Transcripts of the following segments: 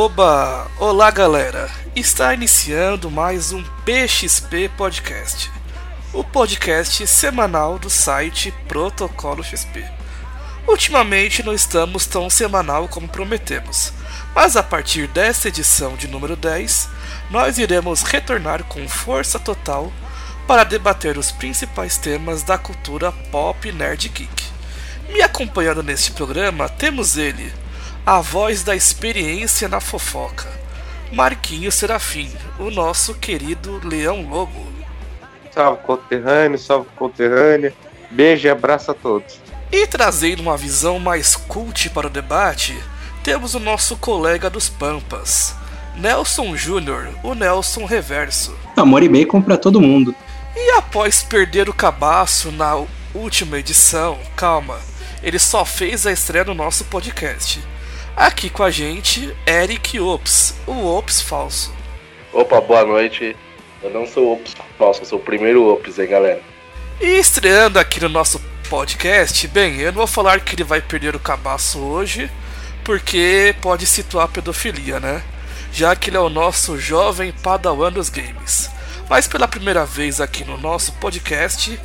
Oba! Olá galera! Está iniciando mais um PXP Podcast, o podcast semanal do site Protocolo XP. Ultimamente não estamos tão semanal como prometemos, mas a partir desta edição de número 10, nós iremos retornar com força total para debater os principais temas da cultura pop nerd geek. Me acompanhando neste programa temos ele, a voz da experiência na fofoca, Marquinhos Serafim, o nosso querido Leão Lobo. Salve conterrâneo, salve conterrânea, beijo e abraço a todos. E trazendo uma visão mais cult para o debate, temos o nosso colega dos Pampas, Nelson Júnior, o Nelson Reverso. Amor e bacon para todo mundo. E após perder o cabaço na última edição, calma, ele só fez a estreia no nosso podcast. Aqui com a gente, Eric Ops, o Ops falso. Opa, boa noite. Eu não sou Ops falso, eu sou o primeiro Ops, hein, galera. E estreando aqui no nosso podcast, bem, eu não vou falar que ele vai perder o cabaço hoje, porque pode situar pedofilia, né? Já que ele é o nosso jovem padawan dos games. Mas pela primeira vez aqui no nosso podcast,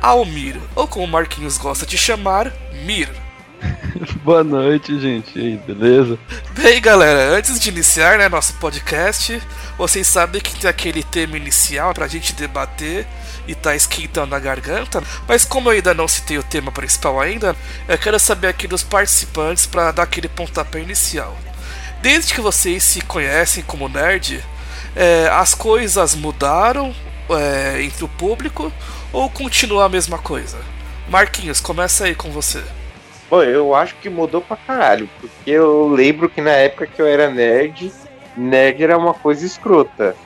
Almir, ou como o Marquinhos gosta de chamar, Mir. Boa noite, gente. E aí, beleza? Bem, galera, antes de iniciar né, nosso podcast, vocês sabem que tem aquele tema inicial pra gente debater e tá esquentando na garganta, mas como eu ainda não citei o tema principal ainda, eu quero saber aqui dos participantes para dar aquele pontapé inicial. Desde que vocês se conhecem como nerd, é, as coisas mudaram é, entre o público ou continua a mesma coisa? Marquinhos, começa aí com você. Pô, eu acho que mudou pra caralho, porque eu lembro que na época que eu era nerd, nerd era uma coisa escrota.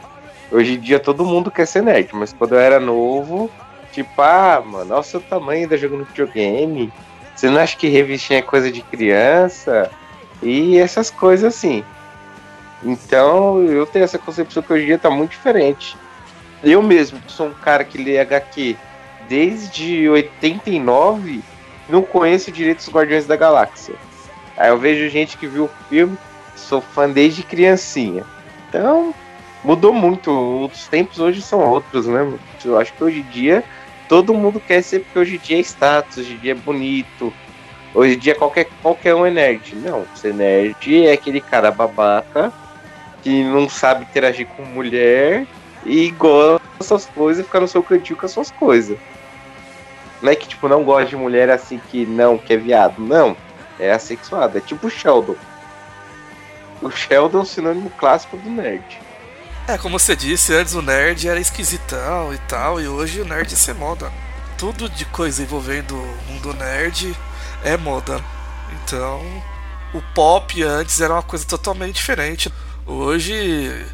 Hoje em dia todo mundo quer ser nerd, mas quando eu era novo, tipo, ah, mano, olha o seu tamanho ainda jogando videogame. Você não acha que revistinha é coisa de criança? E essas coisas assim. Então eu tenho essa concepção que hoje em dia tá muito diferente. Eu mesmo, que sou um cara que lê HQ desde 89, não conheço direito os Guardiões da Galáxia. Aí eu vejo gente que viu o filme, sou fã desde criancinha. Então, mudou muito. Os tempos hoje são outros, né? Eu acho que hoje em dia todo mundo quer ser, porque hoje em dia é status, hoje em dia é bonito. Hoje em dia qualquer, qualquer um é nerd. Não, ser nerd é aquele cara babaca que não sabe interagir com mulher e gosta dessas coisas e fica no seu cantinho com as suas coisas. Não é que, tipo, não gosta de mulher assim que não, que é viado. Não. É assexuado. É tipo o Sheldon. O Sheldon é um sinônimo clássico do nerd. É, como você disse, antes o nerd era esquisitão e tal, e hoje o nerd é moda. Tudo de coisa envolvendo o mundo nerd é moda. Então, o pop antes era uma coisa totalmente diferente. Hoje,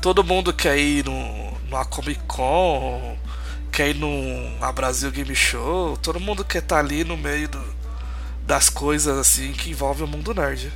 todo mundo quer ir no, numa Comic Con, quer ir numa Brasil Game Show, todo mundo quer estar tá ali no meio do, das coisas assim que envolvem o mundo nerd.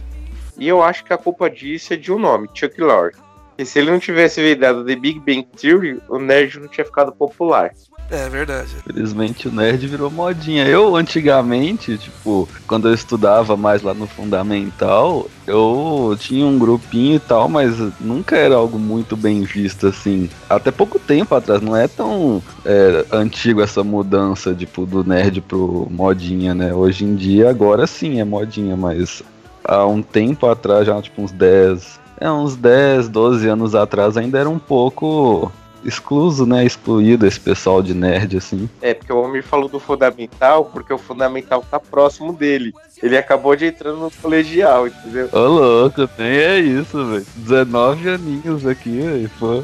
E eu acho que a culpa disso é de um nome, Chuck Lorre. E se ele não tivesse virado The Big Bang Theory, o nerd não tinha ficado popular. É verdade. Felizmente o nerd virou modinha. Eu, antigamente, tipo, quando eu estudava mais lá no fundamental, eu tinha um grupinho e tal, mas nunca era algo muito bem visto, assim. Até pouco tempo atrás, não é tão é, antigo essa mudança, tipo, do nerd pro modinha, né? Hoje em dia, agora sim é modinha, mas há um tempo atrás, já tipo uns 10, é uns 10, 12 anos atrás, ainda era um pouco excluso, né? Excluído esse pessoal de nerd, assim. É, porque o homem falou do fundamental, porque o fundamental tá próximo dele. Ele acabou de entrar no colegial, entendeu? Ô, louco, nem é isso, velho. 19 aninhos aqui, velho, pô.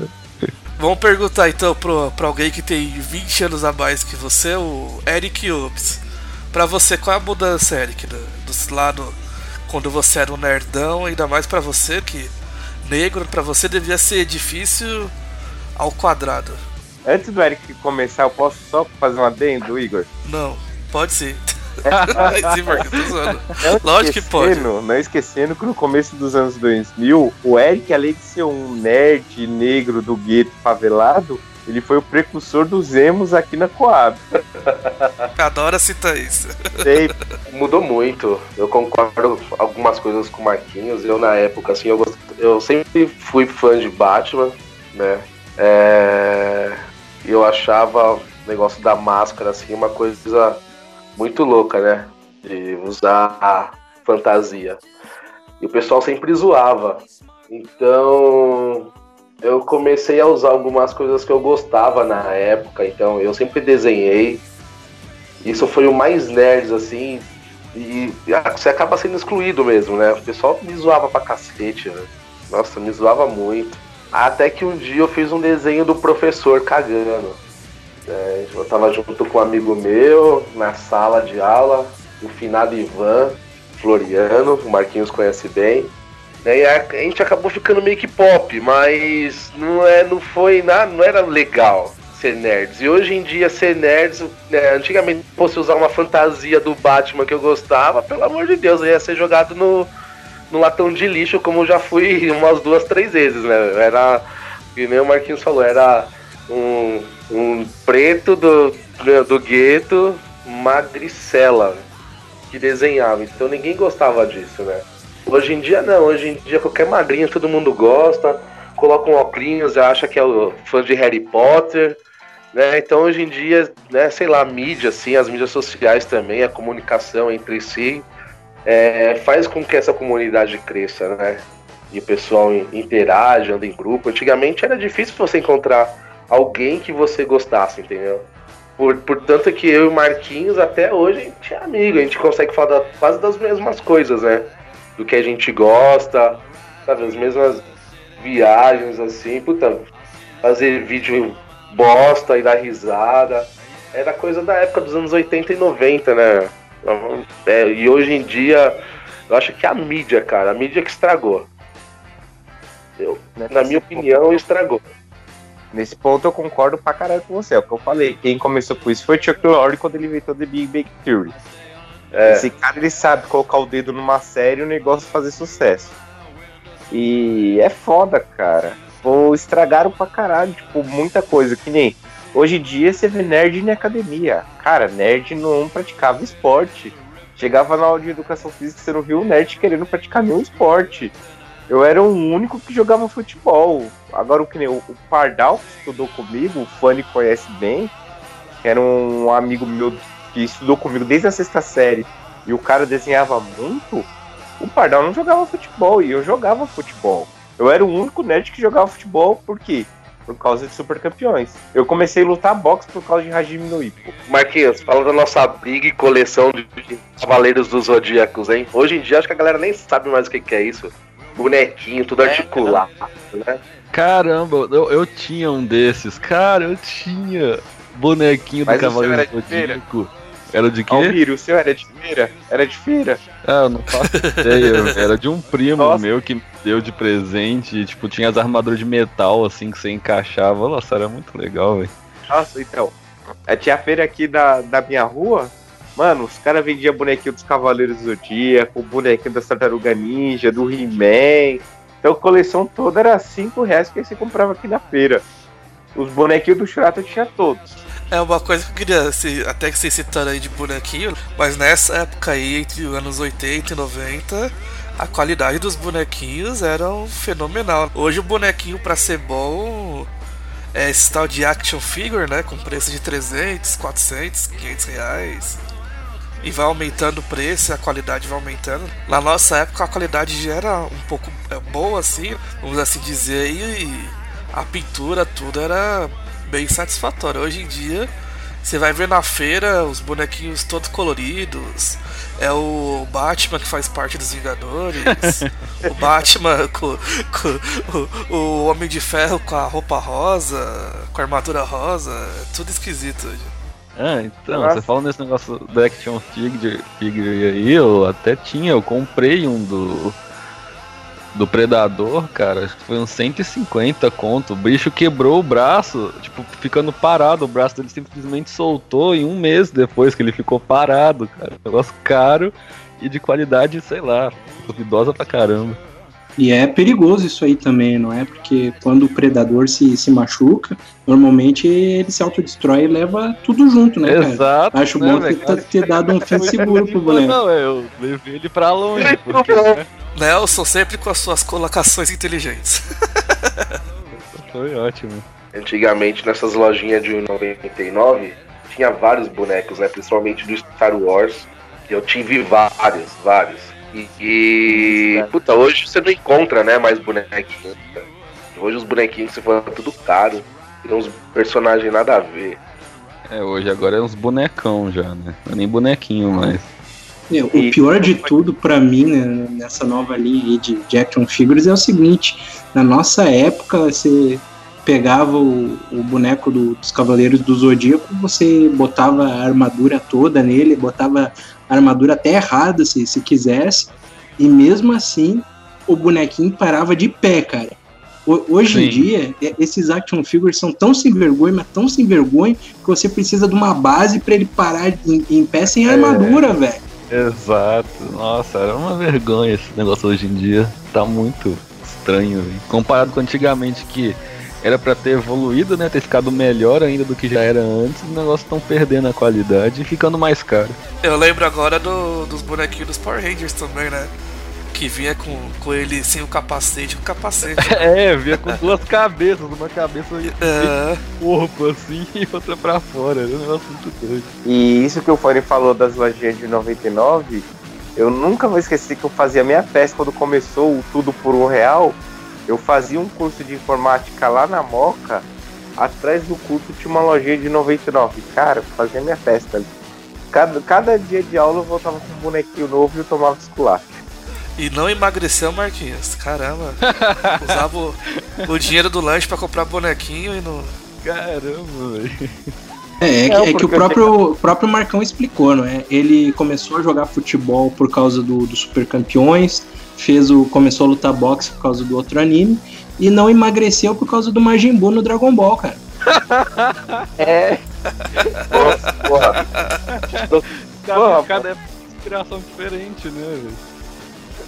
Vamos perguntar então pro, pra alguém que tem 20 anos a mais que você, o Eric Ups. Pra você, qual é a mudança, Eric, do, do lado quando você era um nerdão, ainda mais para você que negro, para você devia ser difícil ao quadrado. Antes do Eric começar, eu posso só fazer um adendo, Igor? Não, pode sim. sim, tô Lógico que pode. Não esquecendo que no começo dos anos 2000, o Eric, além de ser um nerd negro do gueto favelado, ele foi o precursor dos emos aqui na Coab. Adora citar isso. Sei. Mudou muito. Eu concordo algumas coisas com o Marquinhos. Eu, na época, assim, eu, eu sempre fui fã de Batman, né? É, eu achava o negócio da máscara assim uma coisa muito louca, né? De usar a fantasia. E o pessoal sempre zoava. Então eu comecei a usar algumas coisas que eu gostava na época, então eu sempre desenhei. Isso foi o mais nerd, assim, e você acaba sendo excluído mesmo, né? O pessoal me zoava pra cacete, né? Nossa, me zoava muito. Até que um dia eu fiz um desenho do professor cagando. É, eu tava junto com um amigo meu na sala de aula, o finado Ivan Floriano, o Marquinhos conhece bem. E a, a gente acabou ficando meio que pop, mas não, é, não foi nada, não era legal ser nerds. E hoje em dia ser nerds, né, antigamente fosse usar uma fantasia do Batman que eu gostava, pelo amor de Deus, eu ia ser jogado no, no latão de lixo, como já fui umas duas, três vezes, né? Era, que nem o Marquinhos falou, era um, um preto do, do gueto, magricela, que desenhava. Então ninguém gostava disso, né? Hoje em dia não, hoje em dia qualquer magrinho todo mundo gosta, coloca um óculos, acha que é o fã de Harry Potter, né? Então hoje em dia, né, sei lá, a mídia, assim, as mídias sociais também, a comunicação entre si, é, faz com que essa comunidade cresça, né? E o pessoal interage, anda em grupo. Antigamente era difícil você encontrar alguém que você gostasse, entendeu? Por, portanto que eu e o Marquinhos até hoje a gente é amigo, a gente consegue falar quase das mesmas coisas, né? do que a gente gosta, sabe? As mesmas viagens, assim, puta, fazer vídeo bosta e dar risada. Era coisa da época dos anos 80 e 90, né? É, e hoje em dia, eu acho que a mídia, cara, a mídia que estragou. Eu, na minha opinião, estragou. Nesse ponto eu concordo pra caralho com você. É o que eu falei. Quem começou com isso foi Chuck Lorre quando ele inventou The Big Bang Theory. É. Esse cara ele sabe colocar o dedo numa série e o negócio fazer sucesso. E é foda, cara. Pô, estragaram pra caralho, tipo, muita coisa. Que nem hoje em dia você vê nerd na academia. Cara, nerd não praticava esporte. Chegava na aula de educação física, você não viu o nerd querendo praticar nenhum esporte. Eu era o único que jogava futebol. Agora o que nem o, Pardal que estudou comigo, o Fanny conhece bem, era um amigo meu que estudou comigo desde a sexta série, e o cara desenhava muito, o Pardal não jogava futebol e eu jogava futebol. Eu era o único nerd que jogava futebol, por quê? Por causa de super campeões. Eu comecei a lutar boxe por causa de Hajime no Ippo. Marquinhos, fala da nossa big coleção de Cavaleiros dos Zodíacos, hein? Hoje em dia acho que a galera nem sabe mais o que, que é isso. Bonequinho, tudo é, articulado, né? Caramba, eu, eu tinha um desses. Cara, eu tinha bonequinho do Cavaleiro do Zodíaco. Era de quê? Almir, o seu era de feira? Era de feira? Ah, eu não faço ideia. Era de um primo Nossa. meu que me deu de presente. E, tipo, tinha as armaduras de metal, assim, que você encaixava. Nossa, era muito legal, velho. Nossa, então. Tinha a feira aqui da, da minha rua. Mano, os caras vendiam bonequinho dos Cavaleiros do Zodíaco, bonequinho da Tartaruga Ninja, do He-Man. Então a coleção toda era 5 reais que você comprava aqui na feira. Os bonequinhos do Churato tinha todos. É uma coisa que eu queria até que vocês citaram aí de bonequinho, mas nessa época aí, entre os anos 80 e 90, a qualidade dos bonequinhos era fenomenal. Hoje o bonequinho para ser bom é esse tal de action figure, né, com preço de 300, 400, 500 reais. E vai aumentando o preço, a qualidade vai aumentando. Na nossa época a qualidade já era um pouco é, boa assim, vamos assim dizer, e a pintura tudo era bem satisfatório. Hoje em dia, você vai ver na feira os bonequinhos todos coloridos. É o Batman que faz parte dos Vingadores. o Batman com, com o, o, Homem de Ferro com a roupa rosa, com a armadura rosa. Tudo esquisito hoje. Ah, então, Nossa. você falando nesse negócio do Action Figure, figure aí, eu até tinha, eu comprei um do do Predador, cara, acho que foi uns 150 conto. O bicho quebrou o braço, tipo, ficando parado. O braço dele simplesmente soltou em um mês depois que ele ficou parado, cara. Negócio caro e de qualidade, sei lá, duvidosa pra caramba. E é perigoso isso aí também, não é? Porque quando o predador se, se machuca, normalmente ele se autodestrói e leva tudo junto, né, cara? Exato. Acho né, bom ter, ter, dado um fim seguro pro boneco. Não, eu levei ele pra longe, porque, né? Nelson sempre com as suas colocações inteligentes. Foi ótimo. Antigamente, nessas lojinhas de 99, tinha vários bonecos, né? Principalmente do Star Wars. Eu tive vários, vários. E, e puta, hoje você não encontra, né, mais bonequinhos. Hoje os bonequinhos se for tudo caro. Tem uns personagens nada a ver. É, hoje agora é uns bonecão já, né? Não é nem bonequinho mais. É, o pior de tudo para mim né, nessa nova linha aí de, de action figures é o seguinte: na nossa época você pegava o, o boneco do, dos Cavaleiros do Zodíaco, você botava a armadura toda nele, botava a armadura até errada se, se quisesse, e mesmo assim o bonequinho parava de pé, cara. Hoje Sim. em dia, esses action figures são tão sem vergonha, mas tão sem vergonha, que você precisa de uma base para ele parar em, em, pé sem é. armadura, velho. Exato. Nossa, era uma vergonha esse negócio hoje em dia. Tá muito estranho, véio. comparado com antigamente que era para ter evoluído, né? Ter ficado melhor ainda do que já era antes. Os negócios estão perdendo a qualidade e ficando mais caro. Eu lembro agora do, dos bonequinhos dos Power Rangers também, né? Que vinha com, com ele sem o capacete, com o capacete. é, vinha com duas cabeças, uma cabeça é. corpo assim e outra pra fora. Era um negócio muito doido. E isso que o Fanny falou das lojinhas de 99, eu nunca vou esquecer que eu fazia minha festa quando começou o Tudo por um Real. Eu fazia um curso de informática lá na Moca. Atrás do curso tinha uma lojinha de 99. Cara, eu fazia minha festa ali. Cada, cada dia de aula eu voltava com um bonequinho novo e eu tomava esculacho. E não emagreceu, Marquinhos. Caramba. Usava o, o dinheiro do lanche para comprar bonequinho e não. Caramba, velho. É, é, que, é que o próprio, o próprio Marcão explicou, não é? Ele começou a jogar futebol por causa do, do Super Campeões, fez o, começou a lutar boxe por causa do outro anime, e não emagreceu por causa do Majin Buu no Dragon Ball, cara. é. Nossa, porra. Cada, cada inspiração diferente, né, velho?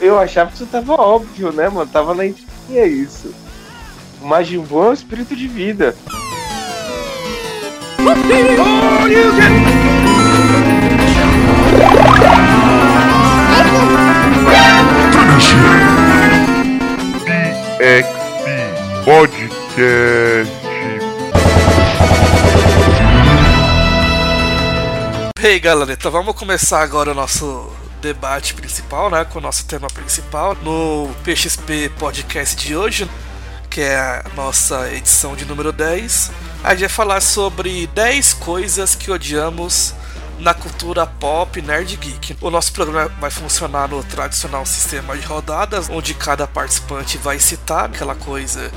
Eu achava que isso tava óbvio, né, mano? Tava na é isso. O Majin Buu é um espírito de vida. BXP Podcast. Hey galera, então vamos começar agora o nosso debate principal, né, com o nosso tema principal no PXP Podcast de hoje, que é a nossa edição de número 10. A gente vai falar sobre 10 coisas que odiamos na cultura pop nerd geek. O nosso programa vai funcionar no tradicional sistema de rodadas, onde cada participante vai citar aquela coisa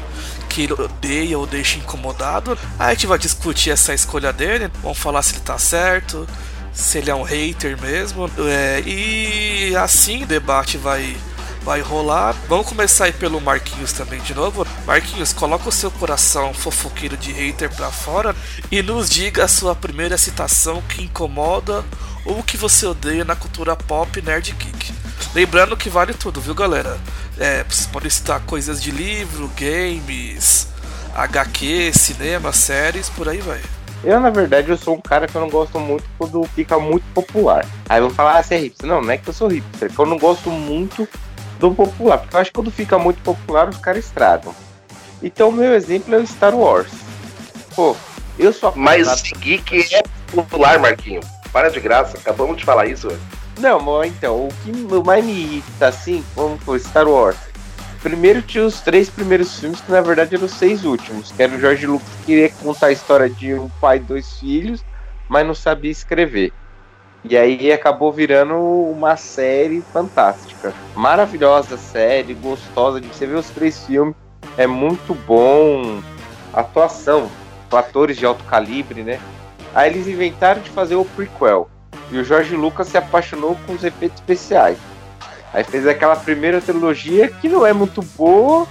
que ele odeia ou deixa incomodado. Aí a gente vai discutir essa escolha dele, vamos falar se ele tá certo, se ele é um hater mesmo. É, e assim o debate vai vai rolar. Vamos começar aí pelo Marquinhos também de novo. Marquinhos, coloca o seu coração fofoqueiro de hater pra fora e nos diga a sua primeira citação que incomoda ou que você odeia na cultura pop nerd geek. Lembrando que vale tudo, viu galera? É, vocês podem citar coisas de livro, games, HQ, cinema, séries, por aí vai. Eu, na verdade, eu sou um cara que eu não gosto muito quando fica muito popular. Aí vão falar, ah, você é hipster. Não, não é que eu sou hipster, é que eu não gosto muito do popular. Porque eu acho que quando fica muito popular, os caras estragam. Então, o meu exemplo é o Star Wars. Pô, eu sou Mas geek é popular, Marquinho. Para de graça, acabamos de falar isso. Não, então, o que mais me irrita, assim, como foi Star Wars Primeiro tinha os três primeiros filmes, que na verdade eram os seis últimos, que era o George Lucas que queria contar a história de um pai e dois filhos, mas não sabia escrever. E aí acabou virando uma série fantástica. Maravilhosa série, gostosa de você ver os três filmes. É muito bom. Atuação, atores de alto calibre, né? Aí eles inventaram de fazer o prequel. E o George Lucas se apaixonou com os efeitos especiais. Aí fez aquela primeira trilogia que não é muito boa,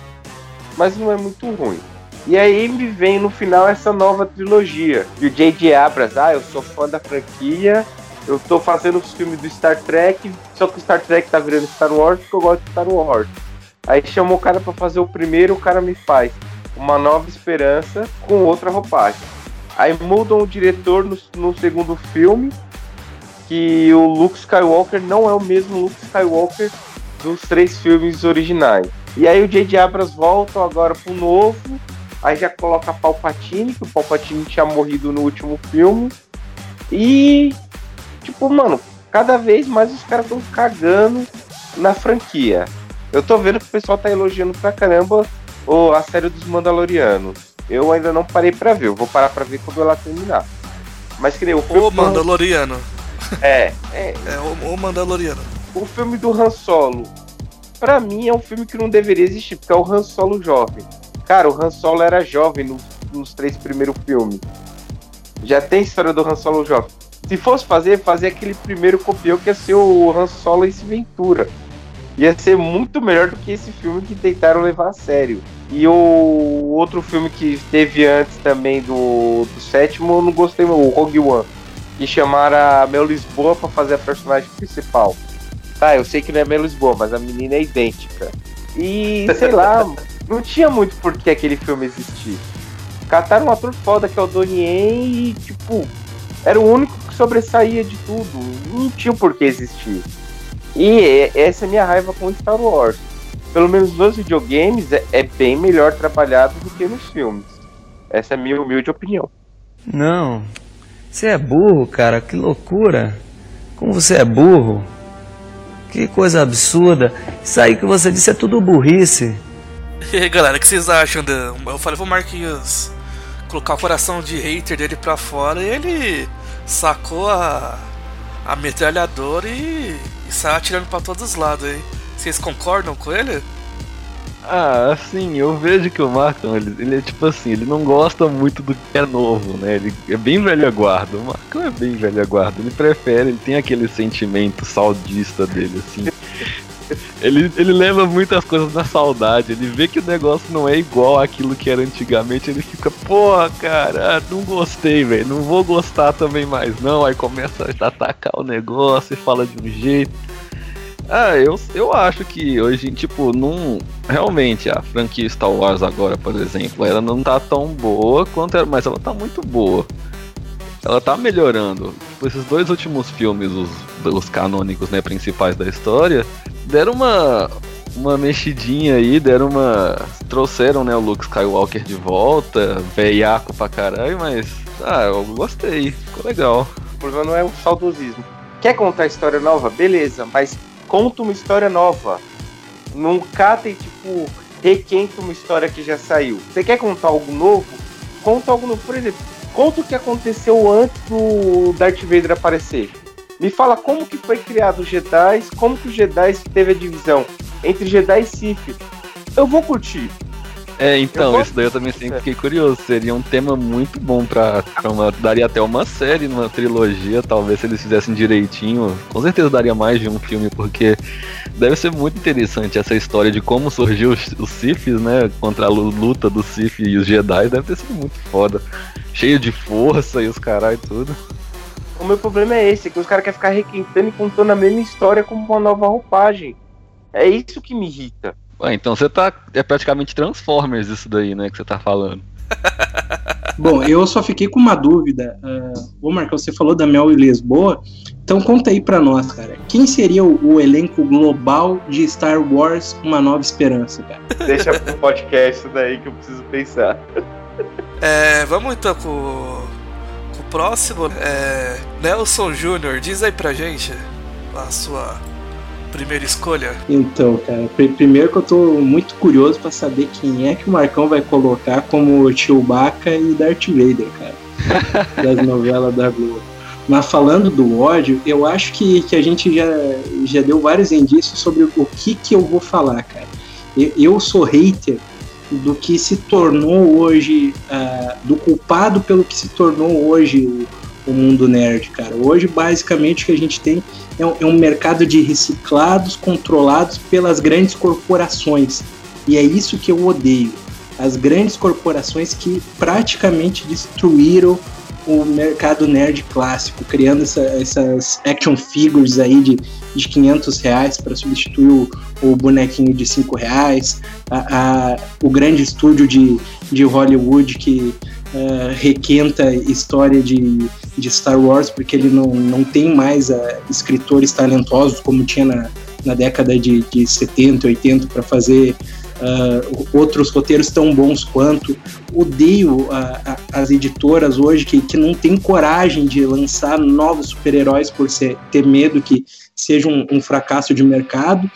mas não é muito ruim. E aí me vem no final essa nova trilogia. E o J.J. Abrams, ah, eu sou fã da franquia, eu tô fazendo os filmes do Star Trek, só que o Star Trek tá virando Star Wars porque eu gosto de Star Wars. Aí chamou o cara para fazer o primeiro, o cara me faz uma nova esperança com outra roupagem. Aí mudam o diretor no, no segundo filme que o Luke Skywalker não é o mesmo Luke Skywalker dos três filmes originais. E aí o J.J. Abrams volta agora pro novo, aí já coloca Palpatine, que o Palpatine tinha morrido no último filme. E, tipo, mano, cada vez mais os caras estão cagando na franquia. Eu tô vendo que o pessoal tá elogiando pra caramba oh, a série dos Mandalorianos. Eu ainda não parei pra ver, eu vou parar pra ver quando ela terminar. Mas que nem o. O Mandaloriano. É, é. É, o, o Mandaloriano. O filme do Han Solo. Pra mim é um filme que não deveria existir, porque é o Han Solo jovem. Cara, o Han Solo era jovem nos, nos três primeiros filmes. Já tem história do Han Solo jovem. Se fosse fazer, fazer aquele primeiro copião que ia ser o Han Solo e Ventura. Ia ser muito melhor do que esse filme que tentaram levar a sério. E o outro filme que teve antes também do, do sétimo, eu não gostei, o Rogue One. Que chamaram a Mel Lisboa pra fazer a personagem principal. Tá, eu sei que não é Mel Lisboa, mas a menina é idêntica. E sei lá, não tinha muito por que aquele filme existir. Cataram um ator foda que é o Donnie e, tipo, era o único que sobressaía de tudo. Não tinha por que existir. E essa é a minha raiva com Star Wars pelo menos nos videogames, é, é bem melhor trabalhado do que nos filmes. Essa é a minha humilde opinião. Não. Você é burro, cara. Que loucura. Como você é burro. Que coisa absurda. Isso aí que você disse é tudo burrice. E aí, galera, o que vocês acham? De... Eu falei pro Marquinhos colocar o coração de hater dele pra fora e ele sacou a, a metralhadora e, e saiu atirando pra todos os lados aí. Vocês concordam com ele? Ah, assim, eu vejo que o Marcão, ele, ele, é tipo assim, ele não gosta muito do que é novo, né? Ele é bem velho guarda. O Marcão é bem velho guarda. Ele prefere, ele tem aquele sentimento saudista dele, assim. Ele, ele leva muitas coisas na saudade. Ele vê que o negócio não é igual àquilo que era antigamente. Ele fica, porra, cara, não gostei, velho. Não vou gostar também mais, não. Aí começa a atacar o negócio e fala de um jeito. Ah, eu, eu acho que hoje, tipo, não. Realmente, a franquia Star Wars agora, por exemplo, ela não tá tão boa quanto era, mas ela tá muito boa. Ela tá melhorando. Tipo, esses dois últimos filmes, os, os canônicos, né, principais da história, deram uma, uma mexidinha aí, deram uma. Trouxeram, né, o Luke Skywalker de volta, veiaco pra caralho, mas. Ah, eu gostei, ficou legal. O problema não é o saudosismo. Quer contar história nova? Beleza, mas conta uma história nova. Não cata e, tipo, requenta uma história que já saiu. Você quer contar algo novo? Conta algo novo. Por exemplo, conta o que aconteceu antes do Darth Vader aparecer. Me fala como que foi criado os Jedi, como que os Jedi teve a divisão entre Jedi e Sith. Eu vou curtir. É, então, isso daí eu também sempre fiquei curioso. Seria um tema muito bom pra, pra uma. Daria até uma série, uma trilogia, talvez se eles fizessem direitinho. Com certeza daria mais de um filme, porque deve ser muito interessante essa história de como surgiu os, os Siths, né? Contra a luta dos Sith e os Jedi. Deve ter sido muito foda. Cheio de força e os carai tudo. O meu problema é esse, é que os caras querem ficar requintando e contando a mesma história como uma nova roupagem. É isso que me irrita. Ah, então você tá. É praticamente Transformers isso daí, né? Que você tá falando. Bom, eu só fiquei com uma dúvida. Uh, ô Marcão, você falou da Mel e Lisboa. Então conta aí pra nós, cara. Quem seria o, o, elenco global de Star Wars Uma Nova Esperança, cara? Deixa pro podcast daí que eu preciso pensar. É, vamos então com, com o próximo. É, Nelson Júnior, diz aí pra gente a sua primeira escolha? Então, cara, primeiro que eu tô muito curioso para saber quem é que o Marcão vai colocar como Chewbacca e Darth Vader, cara, das novelas da Globo. Mas falando do ódio, eu acho que, que a gente já, já deu vários indícios sobre o que, que eu vou falar, cara. Eu, eu sou hater do que se tornou hoje, uh, do culpado pelo que se tornou hoje o, o mundo nerd, cara. Hoje, basicamente, o que a gente tem é um, é um mercado de reciclados controlados pelas grandes corporações. E é isso que eu odeio. As grandes corporações que praticamente destruíram o mercado nerd clássico, criando essa, essas action figures aí de, de 500 reais para substituir o, o, bonequinho de 5 reais, a, a, o grande estúdio de, de Hollywood que uh, requenta história de, de Star Wars, porque ele não, não tem mais uh, escritores talentosos como tinha na, na década de, de 70, 80 para fazer uh, outros roteiros tão bons quanto. Odeio as editoras hoje que, que não têm coragem de lançar novos super-heróis por ser, ter medo que seja um, um, fracasso de mercado.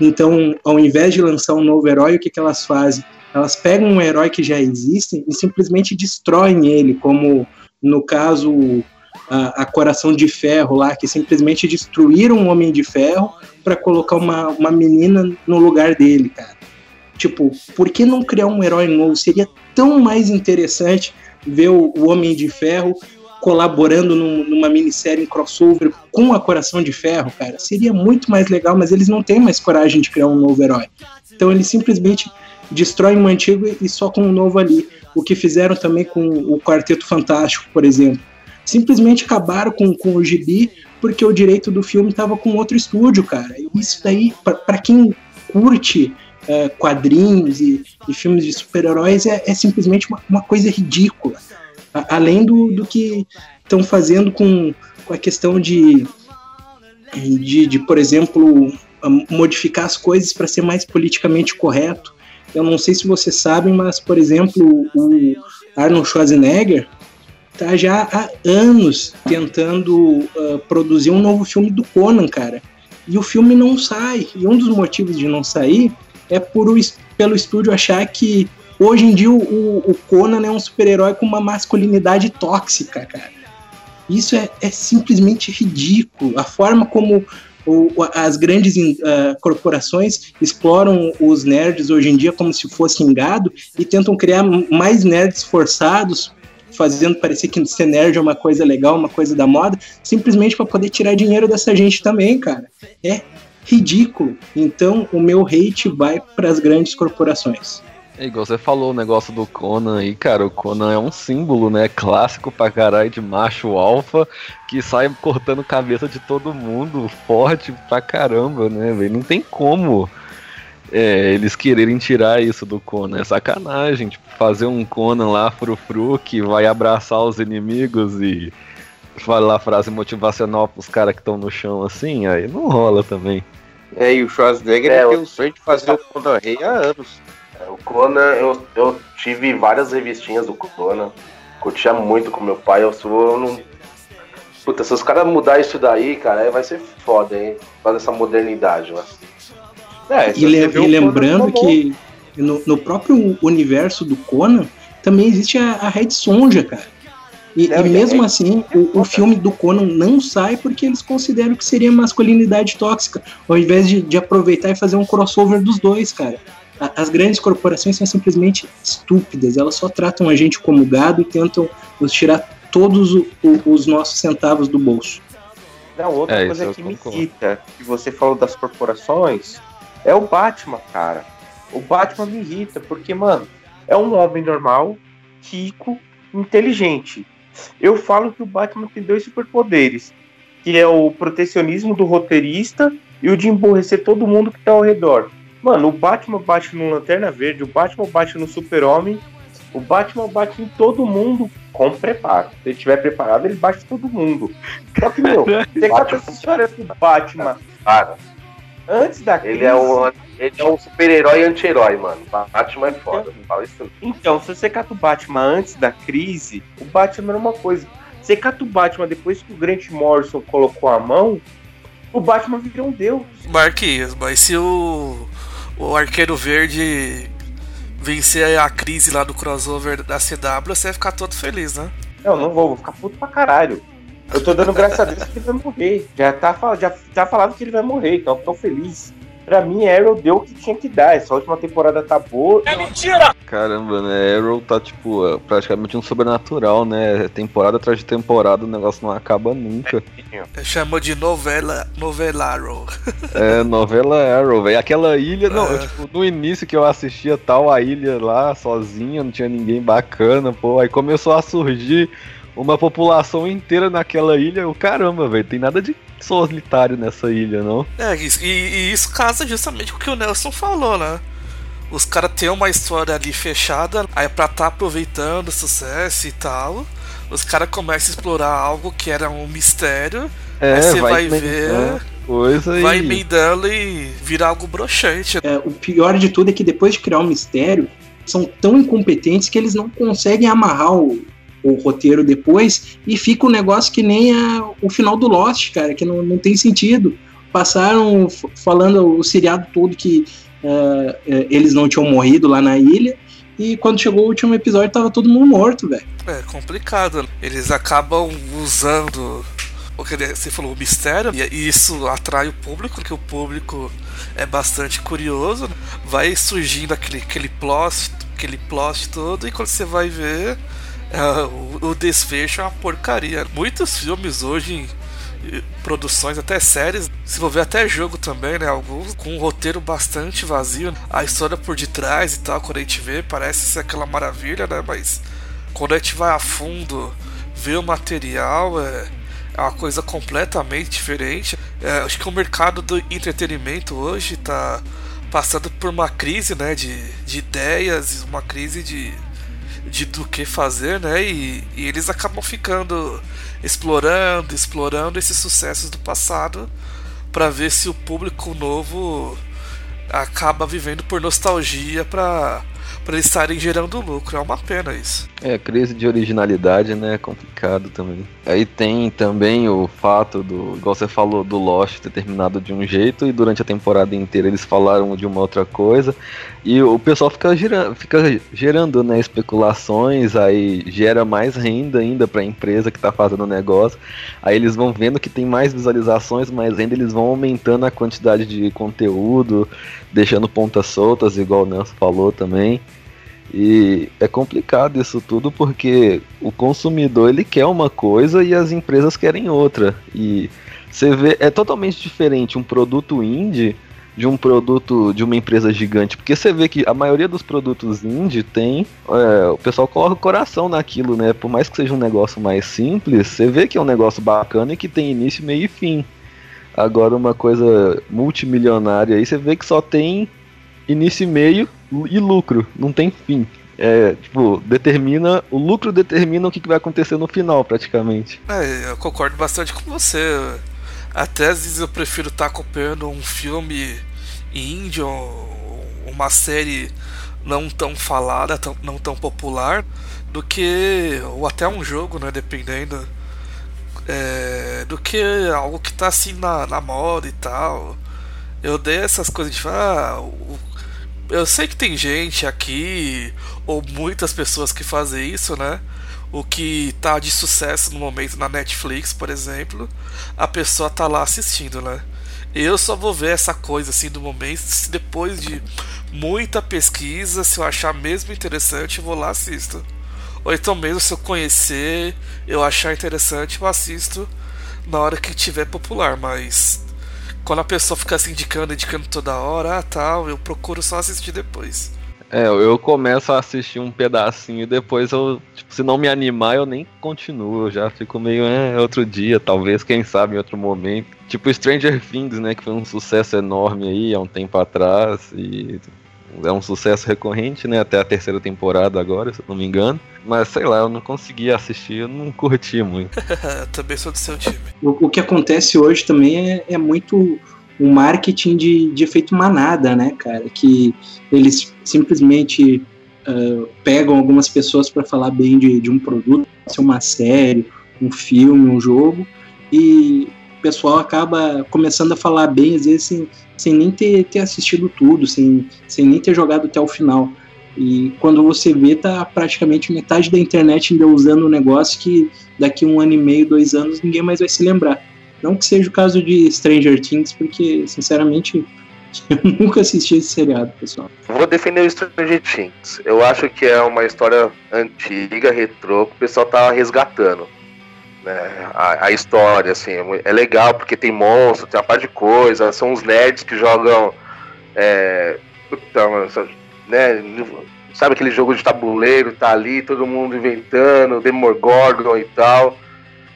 Então, ao invés de lançar um novo herói, o que, que elas fazem? Elas pegam um herói que já existe e simplesmente destroem ele, como no caso a, a, Coração de Ferro lá, que simplesmente destruíram o Homem de Ferro para colocar uma, uma menina no lugar dele, cara. Tipo, por que não criar um herói novo? Seria tão mais interessante ver o, o Homem de Ferro colaborando num, numa minissérie em crossover com a Coração de Ferro, cara. Seria muito mais legal, mas eles não têm mais coragem de criar um novo herói. Então eles simplesmente destroem um antigo e só com um novo ali. O que fizeram também com o Quarteto Fantástico, por exemplo. Simplesmente acabaram com, com o gibi porque o direito do filme estava com outro estúdio, cara. Isso daí, para quem curte é, quadrinhos e, e, filmes de super-heróis é, é, simplesmente uma, uma, coisa ridícula. A, além do, do que estão fazendo com, com a questão de, de, de, por exemplo, modificar as coisas para ser mais politicamente correto. Eu não sei se vocês sabem, mas, por exemplo, o Arnold Schwarzenegger tá já há anos tentando uh, produzir um novo filme do Conan, cara. E o filme não sai. E um dos motivos de não sair é por o, pelo estúdio achar que hoje em dia o, o Conan é um super-herói com uma masculinidade tóxica, cara. Isso é, é simplesmente ridículo. A forma como o, as grandes uh, corporações exploram os nerds hoje em dia como se fossem gado e tentam criar mais nerds forçados, fazendo parecer que ser nerd é uma coisa legal, uma coisa da moda, simplesmente para poder tirar dinheiro dessa gente também, cara. É ridículo. Então, o meu hate vai para as grandes corporações. É igual você falou o negócio do Conan aí, cara. O Conan é um símbolo, né? Clássico pra caralho de macho alfa que sai cortando cabeça de todo mundo, forte pra caramba, né, velho? Não tem como é, eles quererem tirar isso do Conan. É sacanagem, tipo, fazer um Conan lá frufru que vai abraçar os inimigos e falar frase motivacional pros caras que estão no chão assim, aí não rola também. É, e o Schwarzenegger é, tem o sonho de fazer o Conan Rei há anos. É, Conan, eu, eu tive várias revistinhas do Conan. Curtia muito com meu pai. Eu sou. não... Puta, se os caras mudar isso daí, cara, vai ser foda, hein? Fazer essa modernidade, mano. É, e, le e lembrando que no, no, próprio universo do Conan também existe a, a Red Sonja, cara. E, não, e mesmo é, assim, é, o, o, filme do Conan não sai porque eles consideram que seria masculinidade tóxica, ao invés de, de aproveitar e fazer um crossover dos dois, cara. As grandes corporações são simplesmente estúpidas, elas só tratam a gente como gado e tentam nos tirar todos o, o, os nossos centavos do bolso. Não, outra é, coisa que me irrita, que você falou das corporações, é o Batman, cara. O Batman me irrita, porque, mano, é um homem normal, rico, inteligente. Eu falo que o Batman tem dois superpoderes, que é o protecionismo do roteirista e o de emborrecer todo mundo que tá ao redor. Mano, o Batman bate no Lanterna Verde, o Batman bate no Super-Homem, o Batman bate em todo mundo com preparo. Se ele estiver preparado, ele bate todo mundo. Só que, meu, você conta essa história do Batman. Cara, antes da crise... Ele é um, ele é um super-herói anti-herói, mano. Batman é foda, não fala isso Então, se você cata o Batman antes da crise, o Batman era uma coisa. Você cata o Batman depois que o Grant Morrison colocou a mão, o Batman virou um deus. Marquinhos, mas se o, o Arqueiro Verde vencer a crise lá do crossover da CW, você vai ficar todo feliz, né? Não, não vou, vou ficar puto pra caralho. Eu tô dando graças a Deus que ele vai morrer. Já tá, já tá falado que ele vai morrer, então eu tô feliz. Pra mim, Arrow deu o que tinha que dar. Essa última temporada tá boa. É mentira! Caramba, né? Arrow tá, tipo, é praticamente um sobrenatural, né? Temporada atrás de temporada, o negócio não acaba nunca. É, chamou de novela, novela Arrow. é, novela Arrow, velho. Aquela ilha, não, é. tipo, no início que eu assistia tal, a ilha lá, sozinha, não tinha ninguém bacana, pô. Aí começou a surgir uma população inteira naquela ilha. O caramba, velho, tem nada de solitário nessa ilha, não? É, e, e isso casa justamente com o que o Nelson falou, né? Os caras têm uma história ali fechada, aí pra tá aproveitando o sucesso e tal, os caras começam a explorar algo que era um mistério. É, aí você vai, vai ver. coisa vai e. emendando e vira algo broxante. É, o pior de tudo é que depois de criar um mistério, são tão incompetentes que eles não conseguem amarrar o, o roteiro depois e fica um negócio que nem a, o final do Lost, cara, que não, não tem sentido. Passaram falando o seriado todo que é, eles não tinham morrido lá na ilha e quando chegou o último episódio tava todo mundo morto, velho. É complicado. Eles acabam usando o que você falou, o mistério, e isso atrai o público, porque o público é bastante curioso. né? Vai surgindo aquele, aquele plot, aquele plot todo, e quando você vai ver, o, desfecho é uma porcaria. Muitos filmes hoje produções, até séries, se for ver até jogo também, né? Alguns com um roteiro bastante vazio. A história por detrás e tal, quando a gente vê, parece ser aquela maravilha, né? Mas quando a gente vai a fundo, vê o material, é, é uma coisa completamente diferente. É, acho que o mercado do entretenimento hoje está passando por uma crise, né? De, de ideias, uma crise de, de do que fazer, né? E, e eles acabam ficando explorando, explorando esses sucessos do passado para ver se o público novo acaba vivendo por nostalgia para para estarem gerando lucro. É uma pena isso. É, crise de originalidade, né? É complicado também. Aí tem também o fato do, igual você falou, do Lost ter terminado de um jeito e durante a temporada inteira eles falaram de uma outra coisa. E o pessoal fica, gira, fica gerando, né, especulações, aí gera mais renda ainda para a empresa que está fazendo o negócio. Aí eles vão vendo que tem mais visualizações, mais renda, eles vão aumentando a quantidade de conteúdo, deixando pontas soltas, igual o Nelson falou também. E é complicado isso tudo porque o consumidor ele quer uma coisa e as empresas querem outra. E você vê, é totalmente diferente um produto indie de um produto de uma empresa gigante. Porque você vê que a maioria dos produtos indie tem. é, o pessoal coloca o coração naquilo, né? Por mais que seja um negócio mais simples, você vê que é um negócio bacana e que tem início, meio e fim. Agora uma coisa multimilionária aí, você vê que só tem início e meio e lucro, não tem fim. É, tipo, determina. O lucro determina o que vai acontecer no final, praticamente. É, eu concordo bastante com você. Até às vezes eu prefiro estar acompanhando um filme indie ou uma série não tão falada, não tão popular, do que. ou até um jogo, né? Dependendo. é, do que algo que tá assim na, na moda e tal. Eu dei essas coisas de ah, o- eu sei que tem gente aqui, ou muitas pessoas que fazem isso, né? O que tá de sucesso no momento na Netflix, por exemplo, a pessoa tá lá assistindo, né? Eu só vou ver essa coisa assim do momento se depois de muita pesquisa, se eu achar mesmo interessante, eu vou lá assisto. Ou então mesmo se eu conhecer, eu achar interessante, eu assisto na hora que tiver popular, mas quando a pessoa fica se indicando, indicando toda hora, ah tal, eu procuro só assistir depois. É, eu começo a assistir um pedacinho e depois eu, tipo, se não me animar, eu nem continuo. Eu já fico meio, é, outro dia, talvez, quem sabe, em outro momento. Tipo Stranger Things, né, que foi um sucesso enorme aí há um tempo atrás e é um sucesso recorrente, né, até a terceira temporada agora, se eu não me engano. Mas sei lá, eu não consegui assistir, eu não curti muito. Eu também sou do seu time. O, o que acontece hoje também é, é muito um marketing de, de efeito manada, né, cara? Que eles simplesmente uh, pegam algumas pessoas para falar bem de, de um produto, se uma série, um filme, um jogo, e pessoal acaba começando a falar bem, às vezes, sem, sem nem ter, ter assistido tudo, sem, sem nem ter jogado até o final. E quando você vê, tá praticamente metade da internet ainda usando um negócio que daqui um ano e meio, dois anos, ninguém mais vai se lembrar. Não que seja o caso de Stranger Things, porque, sinceramente, eu nunca assisti esse seriado, pessoal. Vou defender o Stranger Things. Eu acho que é uma história antiga, retrô, que o pessoal tá resgatando. Né? A, a história, assim, é legal porque tem monstro, tem uma parte de coisa, são os nerds que jogam. É, então, né, sabe aquele jogo de tabuleiro, tá ali, todo mundo inventando, Demogorgon e tal.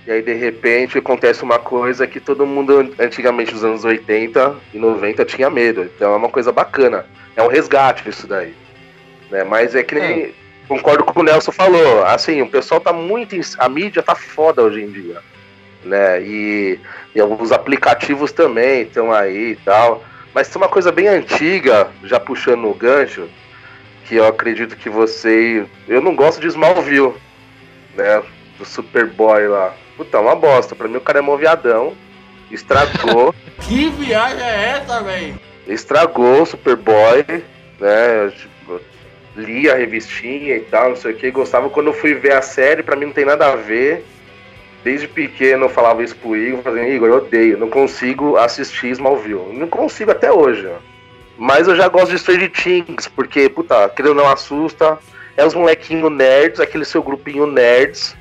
E aí, de repente, acontece uma coisa que todo mundo, antigamente, nos anos 80 e 90, tinha medo. Então é uma coisa bacana. É um resgate isso daí. Né? Mas é que nem. É. Concordo com o que o Nelson falou. Assim, o pessoal tá muito. A mídia tá foda hoje em dia. né? E, e alguns aplicativos também estão aí e tal. Mas tem uma coisa bem antiga, já puxando o gancho, que eu acredito que você. Eu não gosto de Smallville, né? Do Superboy lá. Puta, uma bosta. Pra mim o cara é mó viadão. Estragou. Que viagem é essa, velho? estragou o Superboy, né? Eu, tipo, li a revistinha e tal, não sei o que. Gostava quando eu fui ver a série, pra mim não tem nada a ver. Desde pequeno eu falava isso pro Igor, falando, Igor, eu odeio, não consigo assistir Smallville. Não consigo até hoje. Mas eu já gosto de Stranger Things, porque, puta, aquele não assusta. É os molequinhos nerds, aquele seu grupinho nerds,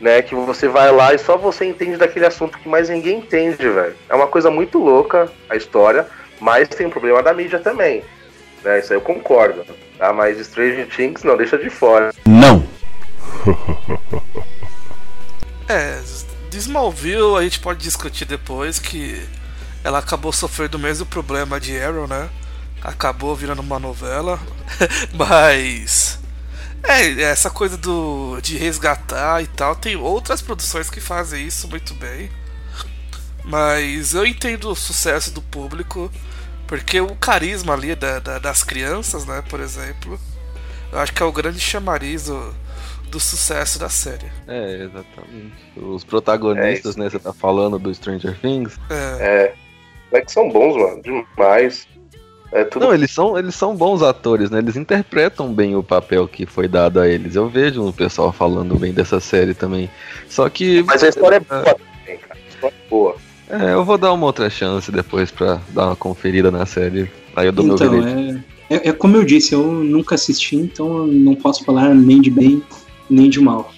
né? Que você vai lá e só você entende daquele assunto que mais ninguém entende, velho. É uma coisa muito louca a história, mas tem um problema da mídia também. Né? Isso aí eu concordo. Tá? Mas Stranger Things não deixa de fora. Não! É, de Smallville a gente pode discutir depois que ela acabou sofrendo o mesmo problema de Arrow, né? Acabou virando uma novela, mas é essa coisa do de resgatar e tal. Tem outras produções que fazem isso muito bem, mas eu entendo o sucesso do público porque o carisma ali da, da, das crianças, né? Por exemplo, eu acho que é o grande chamariz do, do sucesso da série. É, exatamente. Os protagonistas, É né? Você tá falando do Stranger Things. É, É. É que são bons, mano. Demais. É tudo. Não, eles são, eles são bons atores, né? Eles interpretam bem o papel que foi dado a eles. Eu vejo o pessoal falando bem dessa série também. Só que. Mas a história é boa também, cara. A história é boa. É, eu vou dar uma outra chance depois pra dar uma conferida na série. Aí eu dou meu Então, bilhete. é, é, é como eu disse, eu nunca assisti, então eu não posso falar nem de bem, nem de mal.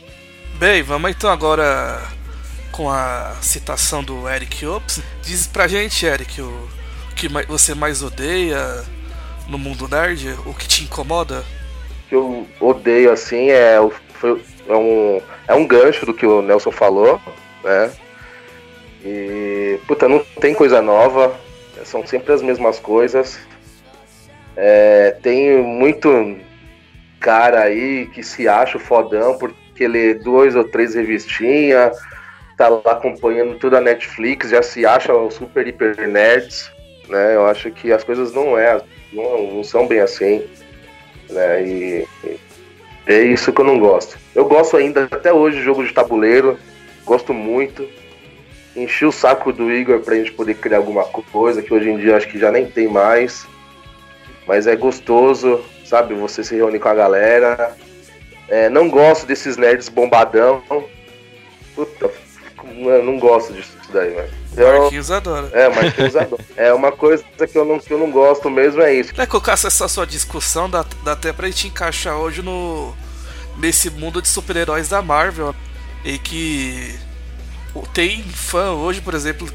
Bem, vamos então agora com a citação do Eric Ops. Diz pra gente, Eric, o que você mais odeia no mundo nerd, o que te incomoda? O que eu odeio, assim, é, foi, é, um, é um gancho do que o Nelson falou, né? E, puta, não tem coisa nova. São sempre as mesmas coisas. É, tem muito cara aí que se acha fodão porque lê dois ou três revistinhas, tá lá acompanhando tudo a Netflix, já se acha o super hiper nerds, né? Eu acho que as coisas não é, não, não são bem assim, né? E, e é isso que eu não gosto. Eu gosto ainda até hoje de jogo de tabuleiro, gosto muito. Enchi o saco do Igor pra gente poder criar alguma coisa, que hoje em dia acho que já nem tem mais. Mas é gostoso, sabe? Você se reúne com a galera. É, não gosto desses nerds bombadão. Puta, eu não gosto disso daí, velho. Eu- Marquinhos adora. É, Marquinhos adora. É uma coisa que eu não, que eu não gosto mesmo, é isso. Né, colocar essa sua discussão, dá, dá até pra gente encaixar hoje no nesse mundo de super-heróis da Marvel. E que tem fã hoje, por exemplo,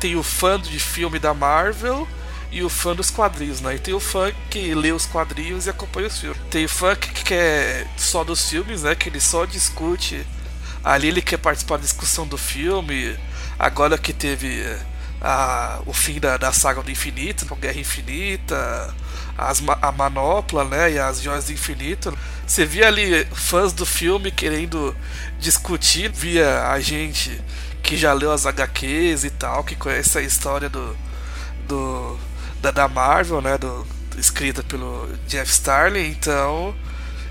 tem o fã de filme da Marvel e o fã dos quadrinhos, né? E tem o fã que lê os quadrinhos e acompanha os filmes. Tem o fã que, que é só dos filmes, né? Que ele só discute. Ali ele quer participar da discussão do filme. Agora que teve eh, a, o fim da, da saga do infinito, com Guerra Infinita, as, a manopla, né, e as joias do infinito. Você via ali fãs do filme querendo discutir, via a gente que já leu as HQs e tal, que conhece a história do, do da, da Marvel, né, do, escrita pelo Jeff Starlin, então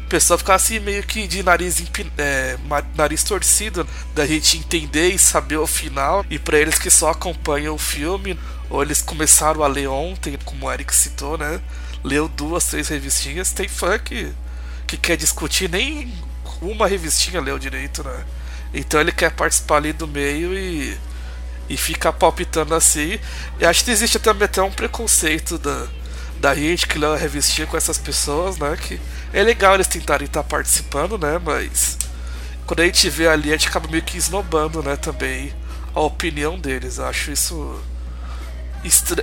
o pessoal ficava assim meio que de nariz, é, nariz torcido da gente entender e saber o final. E pra eles que só acompanham o filme, ou eles começaram a ler ontem, como o Eric citou, né? Leu duas, três revistinhas. Tem fã que, que quer discutir, nem uma revistinha leu direito, né? Então ele quer participar ali do meio e, e fica palpitando assim. E acho que existe também até um preconceito da, da gente que lê a revistinha com essas pessoas, né? Que é legal eles tentarem estar participando, né? Mas quando a gente vê ali, a gente acaba meio que esnobando, né? Também a opinião deles. Eu acho isso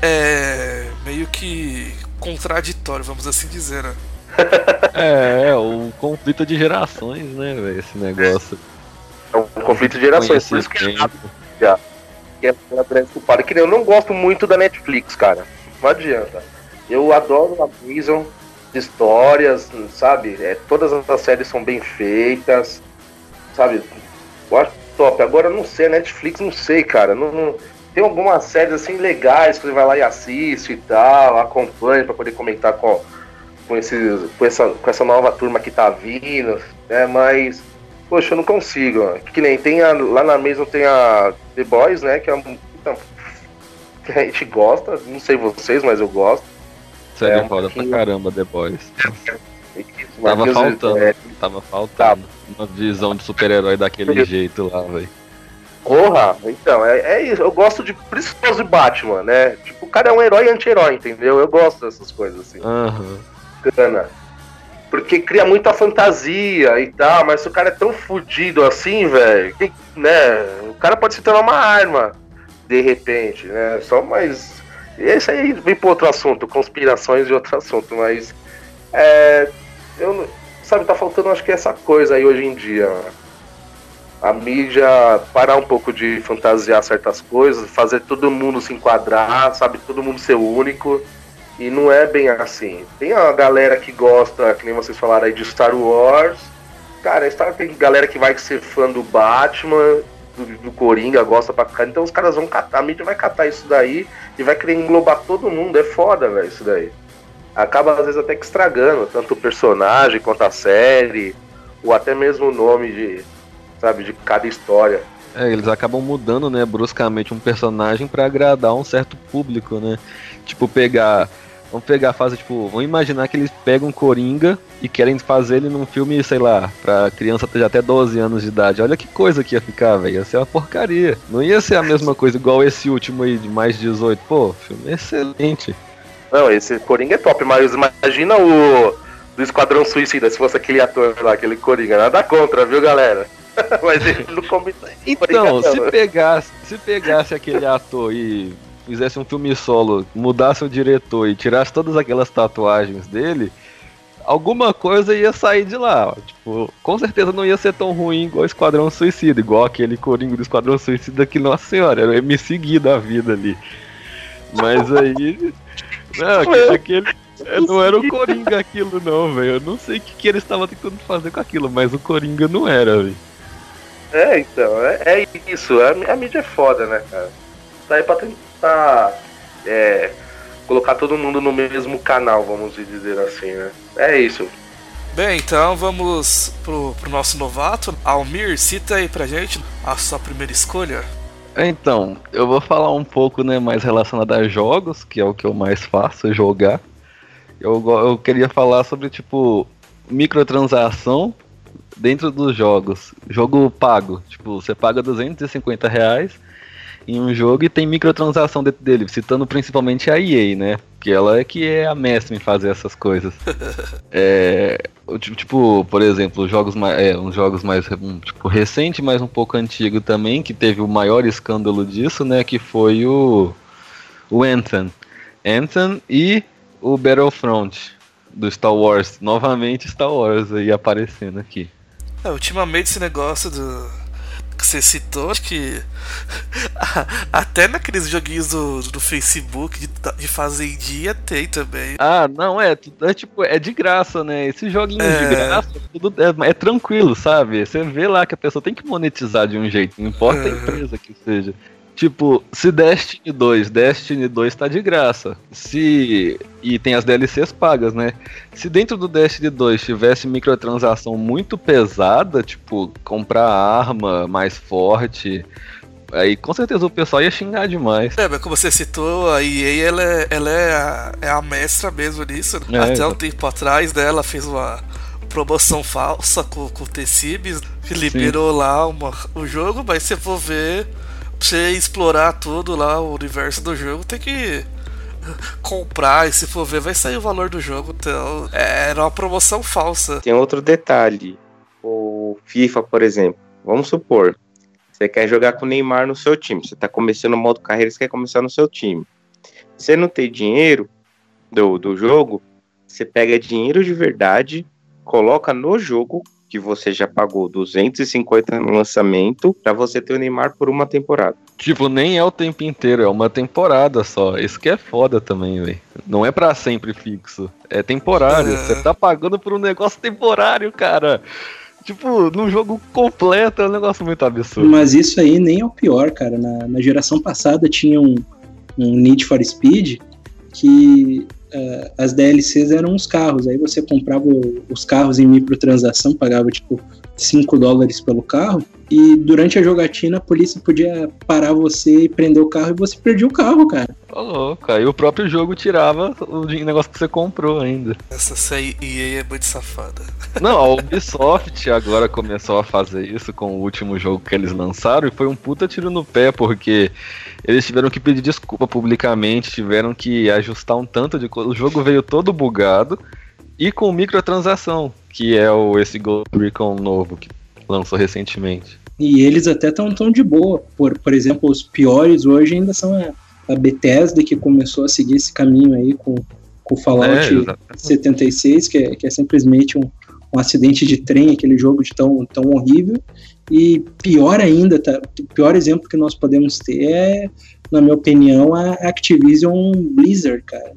é, meio que contraditório, vamos assim dizer, né? É, é, o conflito de gerações, né, velho? Esse negócio. É um conflito de gerações. Por isso que é já. Que é uma grande culpada. Que nem eu não gosto muito da Netflix, cara. Não adianta. Eu adoro a Prison, histórias, sabe? É, todas as séries são bem feitas, sabe? Eu acho top. Agora não sei, Netflix não sei, cara. Não, não- tem algumas séries assim legais que você vai lá e assiste e tal, acompanha pra poder comentar com, com, esses, com, essa, com essa nova turma que tá vindo, né? Mas, poxa, eu não consigo. ó. Que nem tem a, lá na mesa tem a The Boys, né? Que é um, então, que a gente gosta, não sei vocês, mas eu gosto. Série É, um foda pra caramba, The Boys. Isso, Tava faltando, é, tava faltando uma visão de super-herói daquele jeito lá, velho. Porra, então, é, é isso. Eu gosto de. Principalmente de Batman, né? Tipo, o cara é um herói anti-herói, entendeu? Eu gosto dessas coisas assim. Aham. Bacana. Porque cria muita fantasia e tal, mas o cara é tão fudido assim, velho, né? O cara pode se tornar uma arma, de repente, né? Só mais. Esse aí vem pra outro assunto, conspirações e outro assunto, mas. É. Eu, sabe, tá faltando acho que essa coisa aí hoje em dia. A mídia parar um pouco de fantasiar certas coisas, fazer todo mundo se enquadrar, sabe, todo mundo ser único. E não é bem assim. Tem a galera que gosta, que nem vocês falaram aí, de Star Wars. Cara, Star tem galera que vai ser fã do Batman, do, do Coringa, gosta pra cá. Então os caras vão catar, a mídia vai catar isso daí e vai querer englobar todo mundo. É foda, velho, isso daí. Acaba às vezes até que estragando, tanto o personagem quanto a série, ou até mesmo o nome de, sabe, de cada história. É, eles acabam mudando, né, bruscamente um personagem pra agradar um certo público, né? Tipo, pegar. Vamos pegar a fase, tipo, vamos imaginar que eles pegam Coringa e querem fazer ele num filme, sei lá, pra criança ter até 12 anos de idade. Olha que coisa que ia ficar, velho. Ia ser uma porcaria. Não ia ser a mesma coisa igual esse último aí de mais 18. Pô, filme excelente. Não, esse Coringa é top, mas imagina o do Esquadrão Suicida, se fosse aquele ator lá, aquele Coringa. Nada contra, viu, galera? mas ele não combina. Então, Coringa se não. pegasse, se pegasse aquele ator e fizesse um filme solo, mudasse o diretor e tirasse todas aquelas tatuagens dele, alguma coisa ia sair de lá. Tipo, com certeza não ia ser tão ruim igual Esquadrão Suicida, igual aquele Coringa do Esquadrão Suicida que, nossa senhora, era o MC Gui da vida ali. Mas aí. Não, aque- aquele. é, Não era o Coringa aquilo, não, velho. Eu não sei o que, que eles estavam tentando fazer com aquilo, mas o Coringa não era, velho. É, então, é, é isso. A, a mídia é foda, né, cara? Tá aí pra tentar é, colocar todo mundo no mesmo canal, vamos dizer assim, né? É isso. Bem, então vamos pro, pro nosso novato. Almir, cita aí pra gente a sua primeira escolha. Então, eu vou falar um pouco né, mais relacionado a jogos, que é o que eu mais faço, é jogar. Eu, eu queria falar sobre, tipo, microtransação dentro dos jogos. Jogo pago. Tipo, você paga 250 reais em um jogo e tem microtransação dentro dele, citando principalmente a EA, né? Que ela é que é a mestra em fazer essas coisas. É, tipo, por exemplo, jogos mais, é, uns jogos mais tipo, recente, mas um pouco antigo também, que teve o maior escândalo disso, né? Que foi o, o Anthem. Anthem e o Battlefront do Star Wars. Novamente Star Wars aí aparecendo aqui. É, ultimamente esse negócio do. Que você citou, acho que. Até naqueles joguinhos do, do Facebook de, de fazendinha tem também. Ah, não, é, é tipo, é de graça, né? Esses joguinhos É. de graça, tudo é, é tranquilo, sabe? Você vê lá que a pessoa tem que monetizar de um jeito, não importa a empresa que seja. Tipo, se Destiny 2, Destiny 2 tá de graça. Se. E tem as DLCs pagas, né? Se dentro do Destiny 2 tivesse microtransação muito pesada, tipo, comprar arma mais forte, aí com certeza o pessoal ia xingar demais. É, mas como você citou, a EA ela é, ela é, a, é a mestra mesmo nisso. É, Até um tempo atrás, né, ela fez uma promoção falsa com, com o T-Cibs, que liberou lá uma, o jogo, mas se for ver, você explorar tudo lá, o universo do jogo, tem que comprar, e se for ver, vai sair o valor do jogo. Então, é, era uma promoção falsa. Tem outro detalhe. O FIFA, por exemplo. Vamos supor, você quer jogar com o Neymar no seu time. Você tá começando o modo carreira, você quer começar no seu time. Você não tem dinheiro do, do jogo, você pega dinheiro de verdade, coloca no jogo que você já pagou 250 no lançamento para você ter o Neymar por uma temporada. Tipo, nem é o tempo inteiro, é uma temporada só. Isso que é foda também, velho. Não é pra sempre fixo. É temporário. É. Você tá pagando por um negócio temporário, cara. Tipo, num jogo completo, é um negócio muito absurdo. Mas isso aí nem é o pior, cara. Na, na geração passada tinha um, um Need for Speed que uh, as DLCs eram os carros. Aí você comprava os carros em microtransação, pagava tipo 5 dólares pelo carro. E durante a jogatina a polícia podia parar você e prender o carro e você perdia o carro, cara. Ô, louco, aí o próprio jogo tirava o negócio que você comprou ainda. Essa EA é muito safada. Não, a Ubisoft agora começou a fazer isso com o último jogo que eles lançaram e foi um puta tiro no pé, porque eles tiveram que pedir desculpa publicamente, tiveram que ajustar um tanto de coisa. O jogo veio todo bugado e com microtransação, que é o esse Ghost Recon novo que lançou recentemente. E eles até estão tão de boa. Por, por exemplo, os piores hoje ainda são a, Bethesda, que começou a seguir esse caminho aí com, com o Fallout é, 76, que é, que é simplesmente um, um acidente de trem, aquele jogo de tão, tão horrível. E pior ainda, tá, o pior exemplo que nós podemos ter é, na minha opinião, a Activision Blizzard, cara.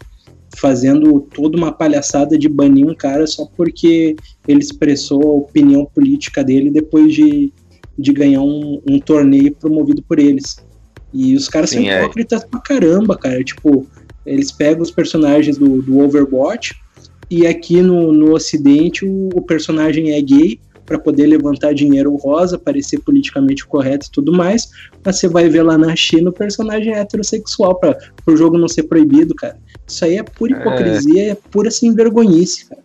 Fazendo toda uma palhaçada de banir um cara só porque ele expressou a opinião política dele depois de de ganhar um, um torneio promovido por eles. E os caras Sim, são é. hipócritas pra caramba, cara. Tipo, eles pegam os personagens do, do Overwatch e aqui no, no Ocidente o, o personagem é gay para poder levantar dinheiro rosa, parecer politicamente correto e tudo mais, mas você vai ver lá na China o personagem é heterossexual para o jogo não ser proibido, cara. Isso aí é pura é. hipocrisia, é, é pura sem vergonhice, cara.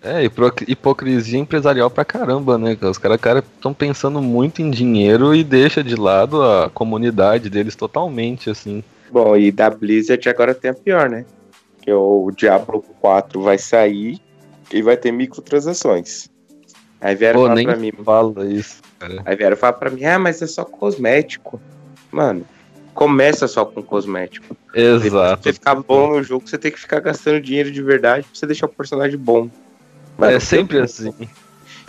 É, hipocrisia empresarial pra caramba, né? Os caras cara estão pensando muito em dinheiro e deixa de lado a comunidade deles totalmente, assim. Bom, e da Blizzard agora tem a pior, né? Que o Diablo 4 vai sair e vai ter microtransações. Aí vieram Pô, falar pra mim. Fala isso, cara. Aí vieram falar pra mim, ah, mas é só cosmético. Mano, começa só com cosmético. Exato. Pra você ficar bom no jogo, você tem que ficar gastando dinheiro de verdade pra você deixar o personagem bom. Mano, é sempre assim.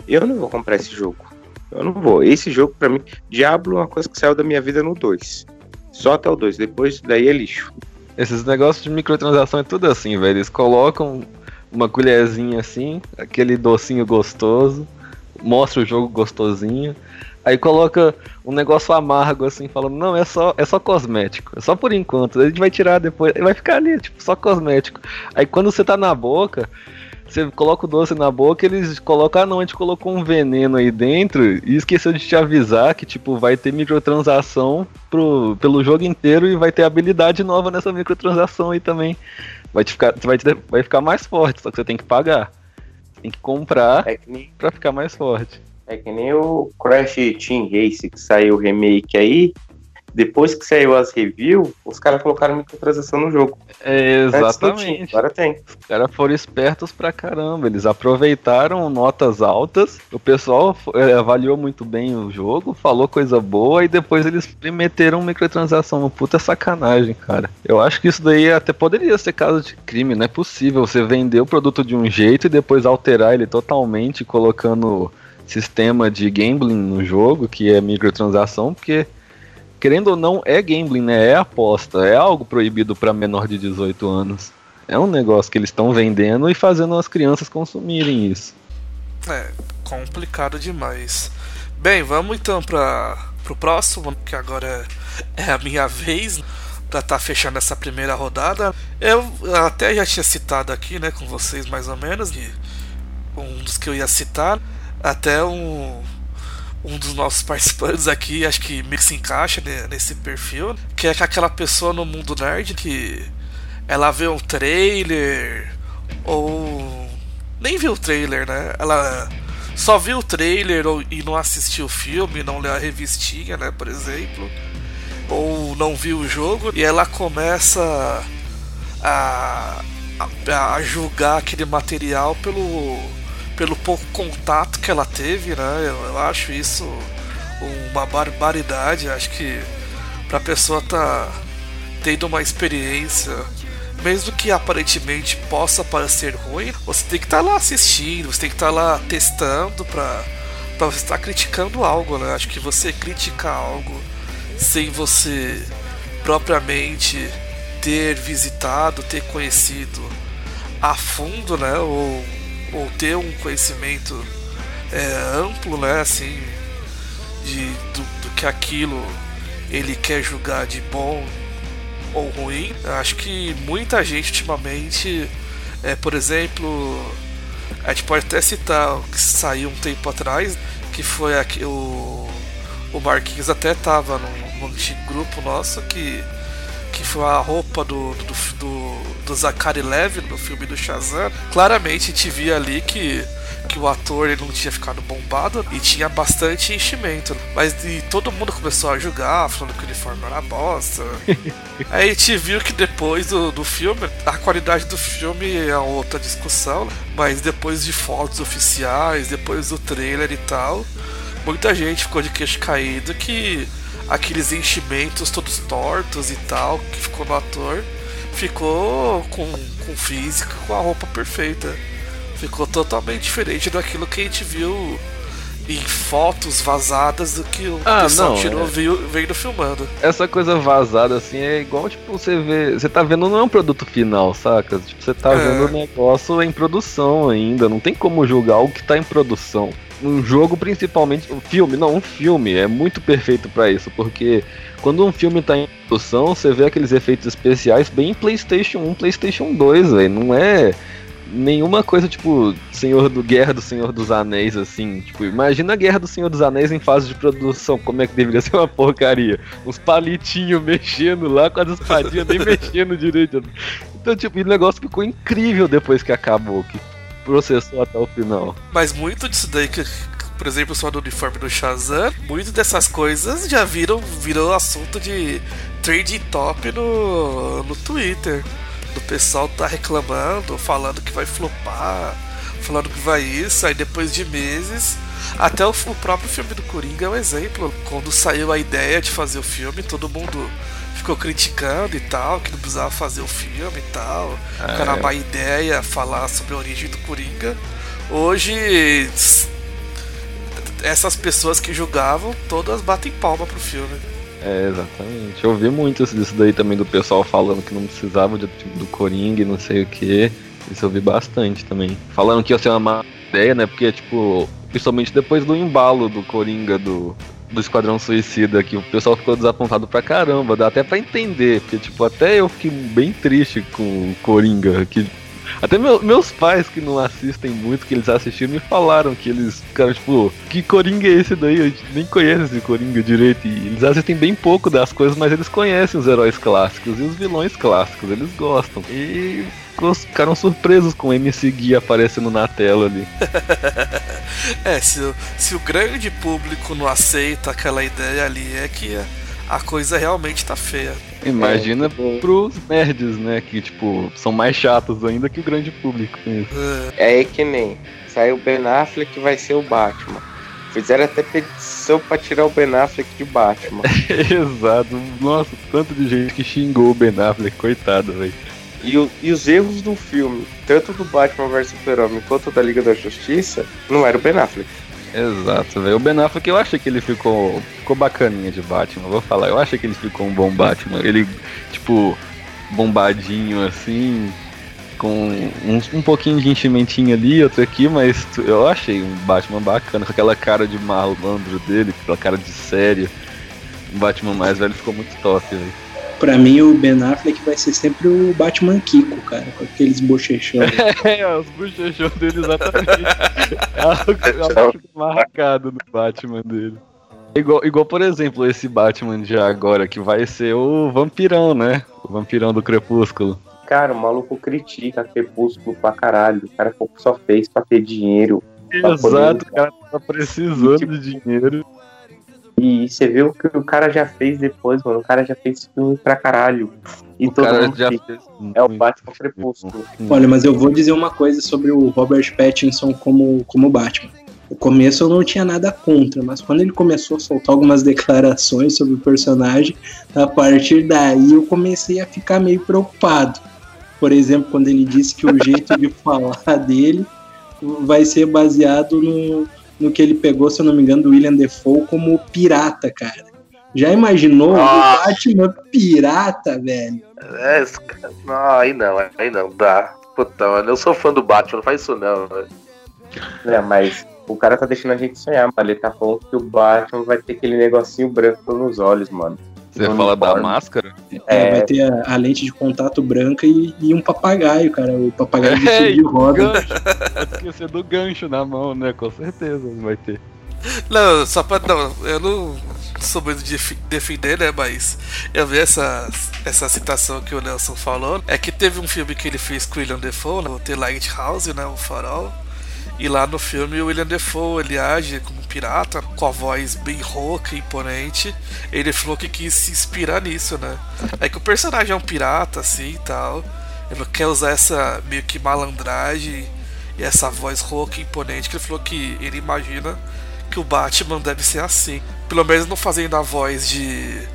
Eu não vou comprar esse jogo. Eu não vou. Esse jogo, pra mim, Diablo é uma coisa que saiu da minha vida no 2. Só até o 2. Depois daí é lixo. Esses negócios de microtransação é tudo assim, velho. Eles colocam uma colherzinha assim, aquele docinho gostoso, mostra o jogo gostosinho. Aí coloca um negócio amargo assim, falando, não, é só, é só cosmético, é só por enquanto. A gente vai tirar depois, vai ficar ali, tipo, só cosmético. Aí quando você tá na boca, você coloca o doce na boca, eles colocam, ah não, a gente colocou um veneno aí dentro e esqueceu de te avisar que, tipo, vai ter microtransação pro, pelo jogo inteiro e vai ter habilidade nova nessa microtransação aí também. Vai, te ficar, vai, te, vai ficar mais forte, só que você tem que pagar. Tem que comprar é que nem, pra ficar mais forte. É que nem o Crash Team Race que saiu o remake aí, depois que saiu as reviews, os caras colocaram microtransação no jogo. É, exatamente. Agora tem. Os caras foram espertos pra caramba. Eles aproveitaram notas altas, o pessoal é, avaliou muito bem o jogo, falou coisa boa e depois eles meteram microtransação. Puta sacanagem, cara. Eu acho que isso daí até poderia ser caso de crime. Não é possível você vender o produto de um jeito e depois alterar ele totalmente colocando sistema de gambling no jogo, que é microtransação, porque querendo ou não, é gambling, né? É aposta, é algo proibido para menor de 18 anos. É um negócio que eles estão vendendo e fazendo as crianças consumirem isso. É, complicado demais. Bem, vamos então para pro próximo, que agora é a minha vez para estar tá fechando essa primeira rodada. Eu até já tinha citado aqui, né, com vocês mais ou menos, um dos que eu ia citar, até um um dos nossos participantes aqui, acho que meio que se encaixa nesse perfil, que é aquela pessoa no mundo nerd que ela vê um trailer ou nem viu o trailer, né? Ela só viu o trailer ou, e não assistiu o filme, não leu a revistinha, né, por exemplo, ou não viu o jogo e ela começa a, a, a julgar aquele material pelo pelo pouco contato que ela teve, né? Eu, eu acho isso uma barbaridade. Acho que pra pessoa tá tendo uma experiência, mesmo que aparentemente possa parecer ruim, você tem que estar tá lá assistindo, você tem que estar tá lá testando pra você estar tá criticando algo, né? Acho que você criticar algo sem você propriamente ter visitado, ter conhecido a fundo, né? Ou ou ter um conhecimento é, amplo, né? Assim, de, do, do que aquilo ele quer julgar de bom ou ruim. Acho que muita gente ultimamente, é, por exemplo, a gente pode até citar o que saiu um tempo atrás, que foi aqui, o, o Marquinhos até tava num, num antigo grupo nosso que, a roupa do, do, do, do Zachary Levi no filme do Shazam. Claramente a gente via ali que que o ator ele não tinha ficado bombado e tinha bastante enchimento. Mas e todo mundo começou a julgar, falando que o uniforme era bosta. Aí a gente viu que depois do, do filme, a qualidade do filme é outra discussão, mas depois de fotos oficiais, depois do trailer e tal, muita gente ficou de queixo caído que aqueles enchimentos todos tortos e tal, que ficou no ator, ficou com, com física, com a roupa perfeita. Ficou totalmente diferente daquilo que a gente viu em fotos vazadas do que o Ah, pessoal não, tirou é. veio filmando. Essa coisa vazada assim é igual, tipo, você vê. Você tá vendo não é um produto final, saca? Tipo, você tá É. vendo o negócio em produção ainda. Não tem como julgar o que tá em produção. Um jogo, principalmente. Um filme, não, um filme é muito perfeito pra isso, porque quando um filme tá em produção, você vê aqueles efeitos especiais bem PlayStation 1, PlayStation 2, velho. Não é nenhuma coisa tipo Senhor do Guerra do Senhor dos Anéis assim, tipo, imagina a Guerra do Senhor dos Anéis em fase de produção, como é que deveria ser uma porcaria. Uns palitinhos mexendo lá com as espadinhas nem mexendo direito. Então, tipo, o negócio ficou incrível depois que acabou, que processou até o final. Mas muito disso daí que. Por exemplo, só do uniforme do Shazam, muito dessas coisas já viram virou assunto de trade top no, no Twitter. Do pessoal tá reclamando, falando que vai flopar, falando que vai isso, aí depois de meses. Até o, o próprio filme do Coringa é um exemplo. Quando saiu a ideia de fazer o filme, todo mundo ficou criticando e tal, que não precisava fazer o filme e tal. que era uma má ideia falar sobre a origem do Coringa. Hoje, essas pessoas que julgavam, todas batem palma pro filme. É, exatamente. Eu vi muito isso disso daí também do pessoal falando que não precisava de, tipo, do Coringa e não sei o que. Isso eu vi bastante também. Falando que ia ser uma má ideia, né? Porque, tipo, principalmente depois do embalo do Coringa do, do Esquadrão Suicida, que o pessoal ficou desapontado pra caramba. Dá até pra entender, porque, tipo, até eu fiquei bem triste com o Coringa. Que, até meu- meus pais que não assistem muito, que eles assistiram, me falaram que eles ficaram, tipo, que Coringa é esse daí? Gente nem conhece esse Coringa direito. E eles assistem bem pouco das coisas, mas eles conhecem os heróis clássicos e os vilões clássicos, eles gostam. E ficaram surpresos com o MC Gui aparecendo na tela ali. É, se, se o grande público não aceita aquela ideia ali, é que a, coisa realmente tá feia. Imagina pros nerds, né? Que, tipo, são mais chatos ainda que o grande público. isso. É, É aí que nem saiu o Ben Affleck que vai ser o Batman. Fizeram até petição pra tirar o Ben Affleck de Batman. Exato. Nossa, tanto de gente que xingou o Ben Affleck, coitado, velho. E, o- e os erros do filme, tanto do Batman vs Super-Homem quanto da Liga da Justiça, não era o Ben Affleck. Exato, velho. O Ben Affleck, eu achei que ele ficou, ficou bacaninha de Batman, vou falar. Eu achei que ele ficou um bom Batman. Ele, tipo, bombadinho assim, com um, um pouquinho de enchimentinho ali, outro aqui, mas tu- eu achei um Batman bacana, com aquela cara de malandro dele, aquela cara de sério. O Batman mais velho ficou muito top, velho. Pra mim, o Ben Affleck vai ser sempre o Batman Kiko, cara, com aqueles bochechão. É, os bochechão dele exatamente. é algo, algo marcado no Batman dele. Igual, igual, por exemplo, esse Batman de agora, que vai ser o vampirão, né? O vampirão do Crepúsculo. Cara, o maluco critica Crepúsculo pra caralho. O cara só fez pra ter dinheiro. Pra poder- Exato, o cara tá precisando de dinheiro. E você vê o que o cara já fez depois, mano. O cara já fez filme pra caralho. E O todo cara mundo já fica, fez É o Batman Crepúsculo. Olha, mas eu vou dizer uma coisa sobre o Robert Pattinson como, como Batman. No começo eu não tinha nada contra, mas quando ele começou a soltar algumas declarações sobre o personagem, a partir daí eu comecei a ficar meio preocupado. Por exemplo, quando ele disse que o jeito de falar dele vai ser baseado no, no que ele pegou, se eu não me engano, do William Defoe como pirata, cara. Já imaginou Ah. o Batman pirata, velho? É, não, aí não, aí não dá. Puta, mano, eu sou fã do Batman, não faz isso não. velho. É, mas O cara tá deixando a gente sonhar, mas ele tá falando que o Batman vai ter aquele negocinho branco nos olhos, mano. Você fala da máscara? É, É. vai ter a, a lente de contato branca e, e um papagaio, cara. O papagaio vestido É, de e o roda. esquecer do gancho na mão, né? Com certeza vai ter. Não, só pra. Não, eu não sou muito de defender, né? Mas eu vi essa, essa citação que o Nelson falou. É que teve um filme que ele fez com o William Defoe, né, o The Lighthouse, né? O Farol. E lá no filme o William Defoe ele age como um pirata, com a voz bem rouca e imponente. Ele falou que quis se inspirar nisso, né? É que o personagem é um pirata, assim e tal. Ele quer usar essa meio que malandragem e essa voz rouca e imponente que ele falou que ele imagina que o Batman deve ser assim. Pelo menos não fazendo a voz de,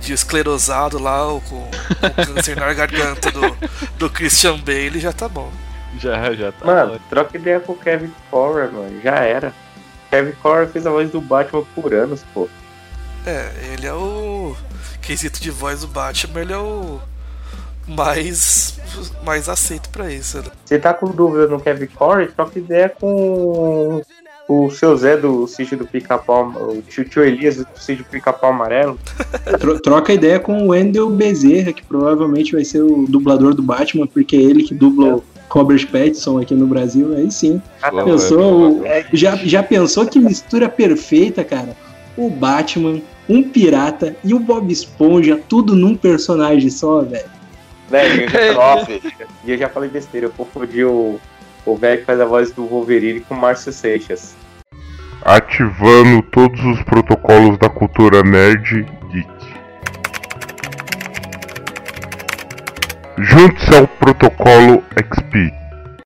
de esclerosado lá, ou com, com câncer na garganta do, do Christian Bale, já tá bom. Já, já tá. Mano, troca ideia com o Kevin Correr, mano. Já era. Kevin Correr fez a voz do Batman por anos, pô. É, ele é o. Quesito de voz do Batman, ele é o mais, mais aceito pra isso, né? Você tá com dúvida no Kevin Corey, troca ideia com o seu Zé do sítio do Pica-Pau, o tio, tio Elias do sítio do Pica-Pau Amarelo. Tro- Troca ideia com o Wendell Bezerra, que provavelmente vai ser o dublador do Batman, porque é ele que dubla o Robert Pattinson aqui no Brasil. Aí sim. Pô, Pensou, o- É, já, já pensou que mistura perfeita, cara? O Batman, um pirata e o Bob Esponja, tudo num personagem só, velho. velho, eu já, nossa, e eu já falei besteira, eu confundi o o velho que faz a voz do Wolverine com o Márcio Seixas. ativando todos os protocolos da cultura nerd Junte-se ao protocolo XP.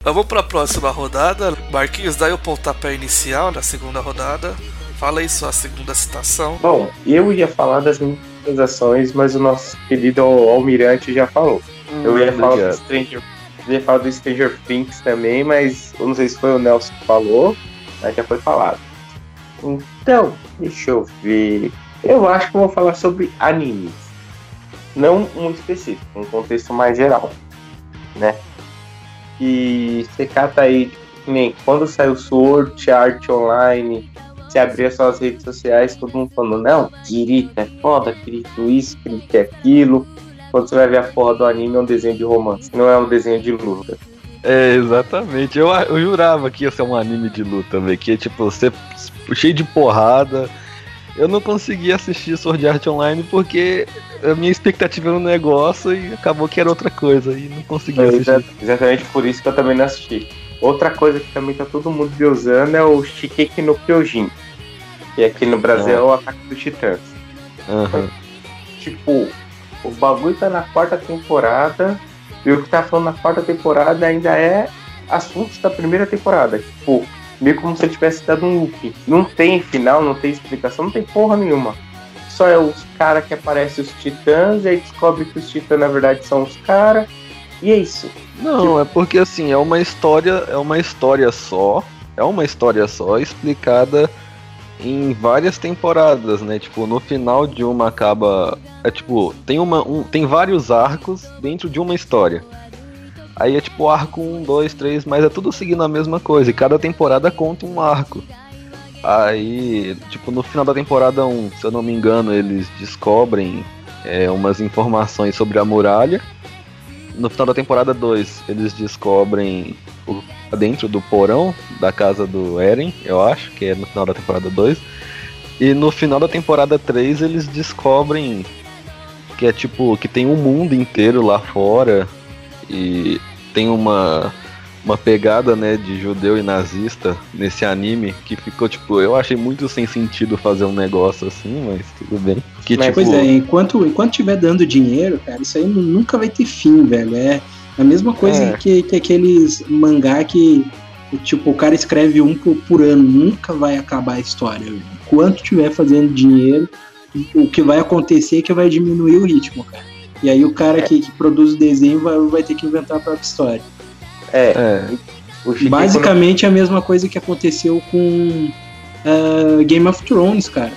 Vamos pra próxima rodada. Marquinhos, dá aí o pontapé inicial da segunda rodada. Fala aí sua segunda citação. Bom, eu ia falar das minhas ações, mas o nosso querido Almirante já falou. Eu ia falar do. Stranger, eu ia falar do Stranger Things também, mas eu não sei se foi o Nelson que falou, mas já foi falado. Então, deixa eu ver. Eu acho que eu vou falar sobre animes. Não um específico, um contexto mais geral, né? E você cata aí, nem quando saiu Sword Art Online, você abria suas redes sociais, todo mundo falando, não, Kirito é foda, Kirito isso, Kirito é aquilo. Quando você vai ver a porra do anime, é um desenho de romance, não é um desenho de luta. É, exatamente. Eu, eu jurava que ia ser um anime de luta, velho. Que tipo, você cheio de porrada. Eu não consegui assistir Sword Art Online porque a minha expectativa era um negócio e acabou que era outra coisa. E não consegui É, assistir. exa- exatamente por isso que eu também não assisti. Outra coisa que também tá todo mundo usando é o Shikeki no Kyojin. Que aqui no Brasil é o Ataque dos Titãs. Aham. Tipo, o bagulho tá na quarta temporada. E o que tá falando na quarta temporada ainda é assuntos da primeira temporada. Tipo, meio como se ele tivesse dado um loop. Não tem final, não tem explicação, não tem porra nenhuma. Só é os caras que aparecem os titãs, e aí descobre que os titãs na verdade são os caras. E é isso. Não, é porque assim, é uma história, é uma história só, é uma história só explicada em várias temporadas, né? Tipo, no final de uma acaba, é tipo, tem uma um, tem vários arcos dentro de uma história. Aí é tipo arco 1, 2, 3, mas é tudo seguindo a mesma coisa, e cada temporada conta um arco. Aí, tipo, no final da temporada 1, se eu não me engano, eles descobrem é, umas informações sobre a muralha. No final da temporada 2, eles descobrem o, dentro do porão da casa do Eren, eu acho, que é no final da temporada 2. E no final da temporada 3, eles descobrem que é tipo, que tem um mundo inteiro lá fora e tem uma uma pegada, né, de judeu e nazista nesse anime que ficou tipo, eu achei muito sem sentido fazer um negócio assim, mas tudo bem. Que Mas, tipo, Pois é, enquanto, enquanto tiver dando dinheiro, cara, isso aí nu- nunca vai ter fim, velho. É a mesma coisa É. que, que aqueles mangá que, tipo, o cara escreve um por, por ano, nunca vai acabar a história. velho. Enquanto tiver fazendo dinheiro, o que vai acontecer é que vai diminuir o ritmo, cara. E aí o cara que, que produz o desenho vai, vai ter que inventar a própria história. É, é, Basicamente a mesma coisa que aconteceu com ah, Game of Thrones, cara.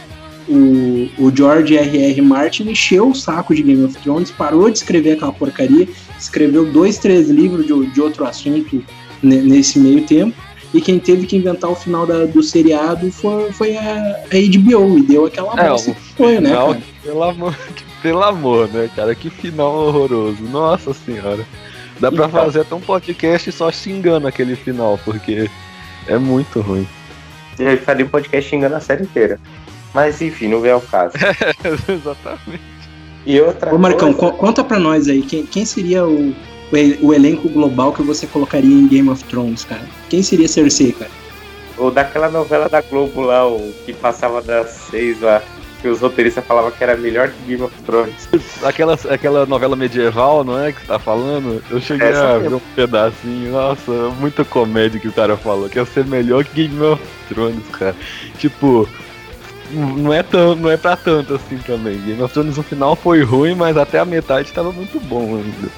O, o George R.R. Martin encheu o saco de Game of Thrones, parou de escrever aquela porcaria, escreveu dois, três livros de, de outro assunto ne- nesse meio tempo, e quem teve que inventar o final da- do seriado foi, foi a, a HBO e deu aquela É, bosta que foi, né, cara? pelo amor, pelo amor, né, cara? Que final horroroso. Nossa senhora. Dá pra Então. fazer até um podcast só xingando aquele final, porque é muito ruim. E aí faria um podcast xingando a série inteira. Mas enfim, não vem ao caso. Exatamente. E outra Ô Marcão, coisa, co- conta pra nós aí, quem, quem seria o, o, o elenco global que você colocaria em Game of Thrones, cara? Quem seria Cersei, cara? ou daquela novela da Globo lá, o que passava das seis lá, que os roteiristas falavam que era melhor que Game of Thrones. Aquela, aquela novela medieval, não é? Que você tá falando? Eu cheguei Essa a mesmo. ver um pedacinho. Nossa, muita comédia que o cara falou. Que ia ser melhor que Game of Thrones, cara. Tipo, não é, tão, não é pra tanto assim também. Game of Thrones no final foi ruim, mas até a metade tava muito bom ainda.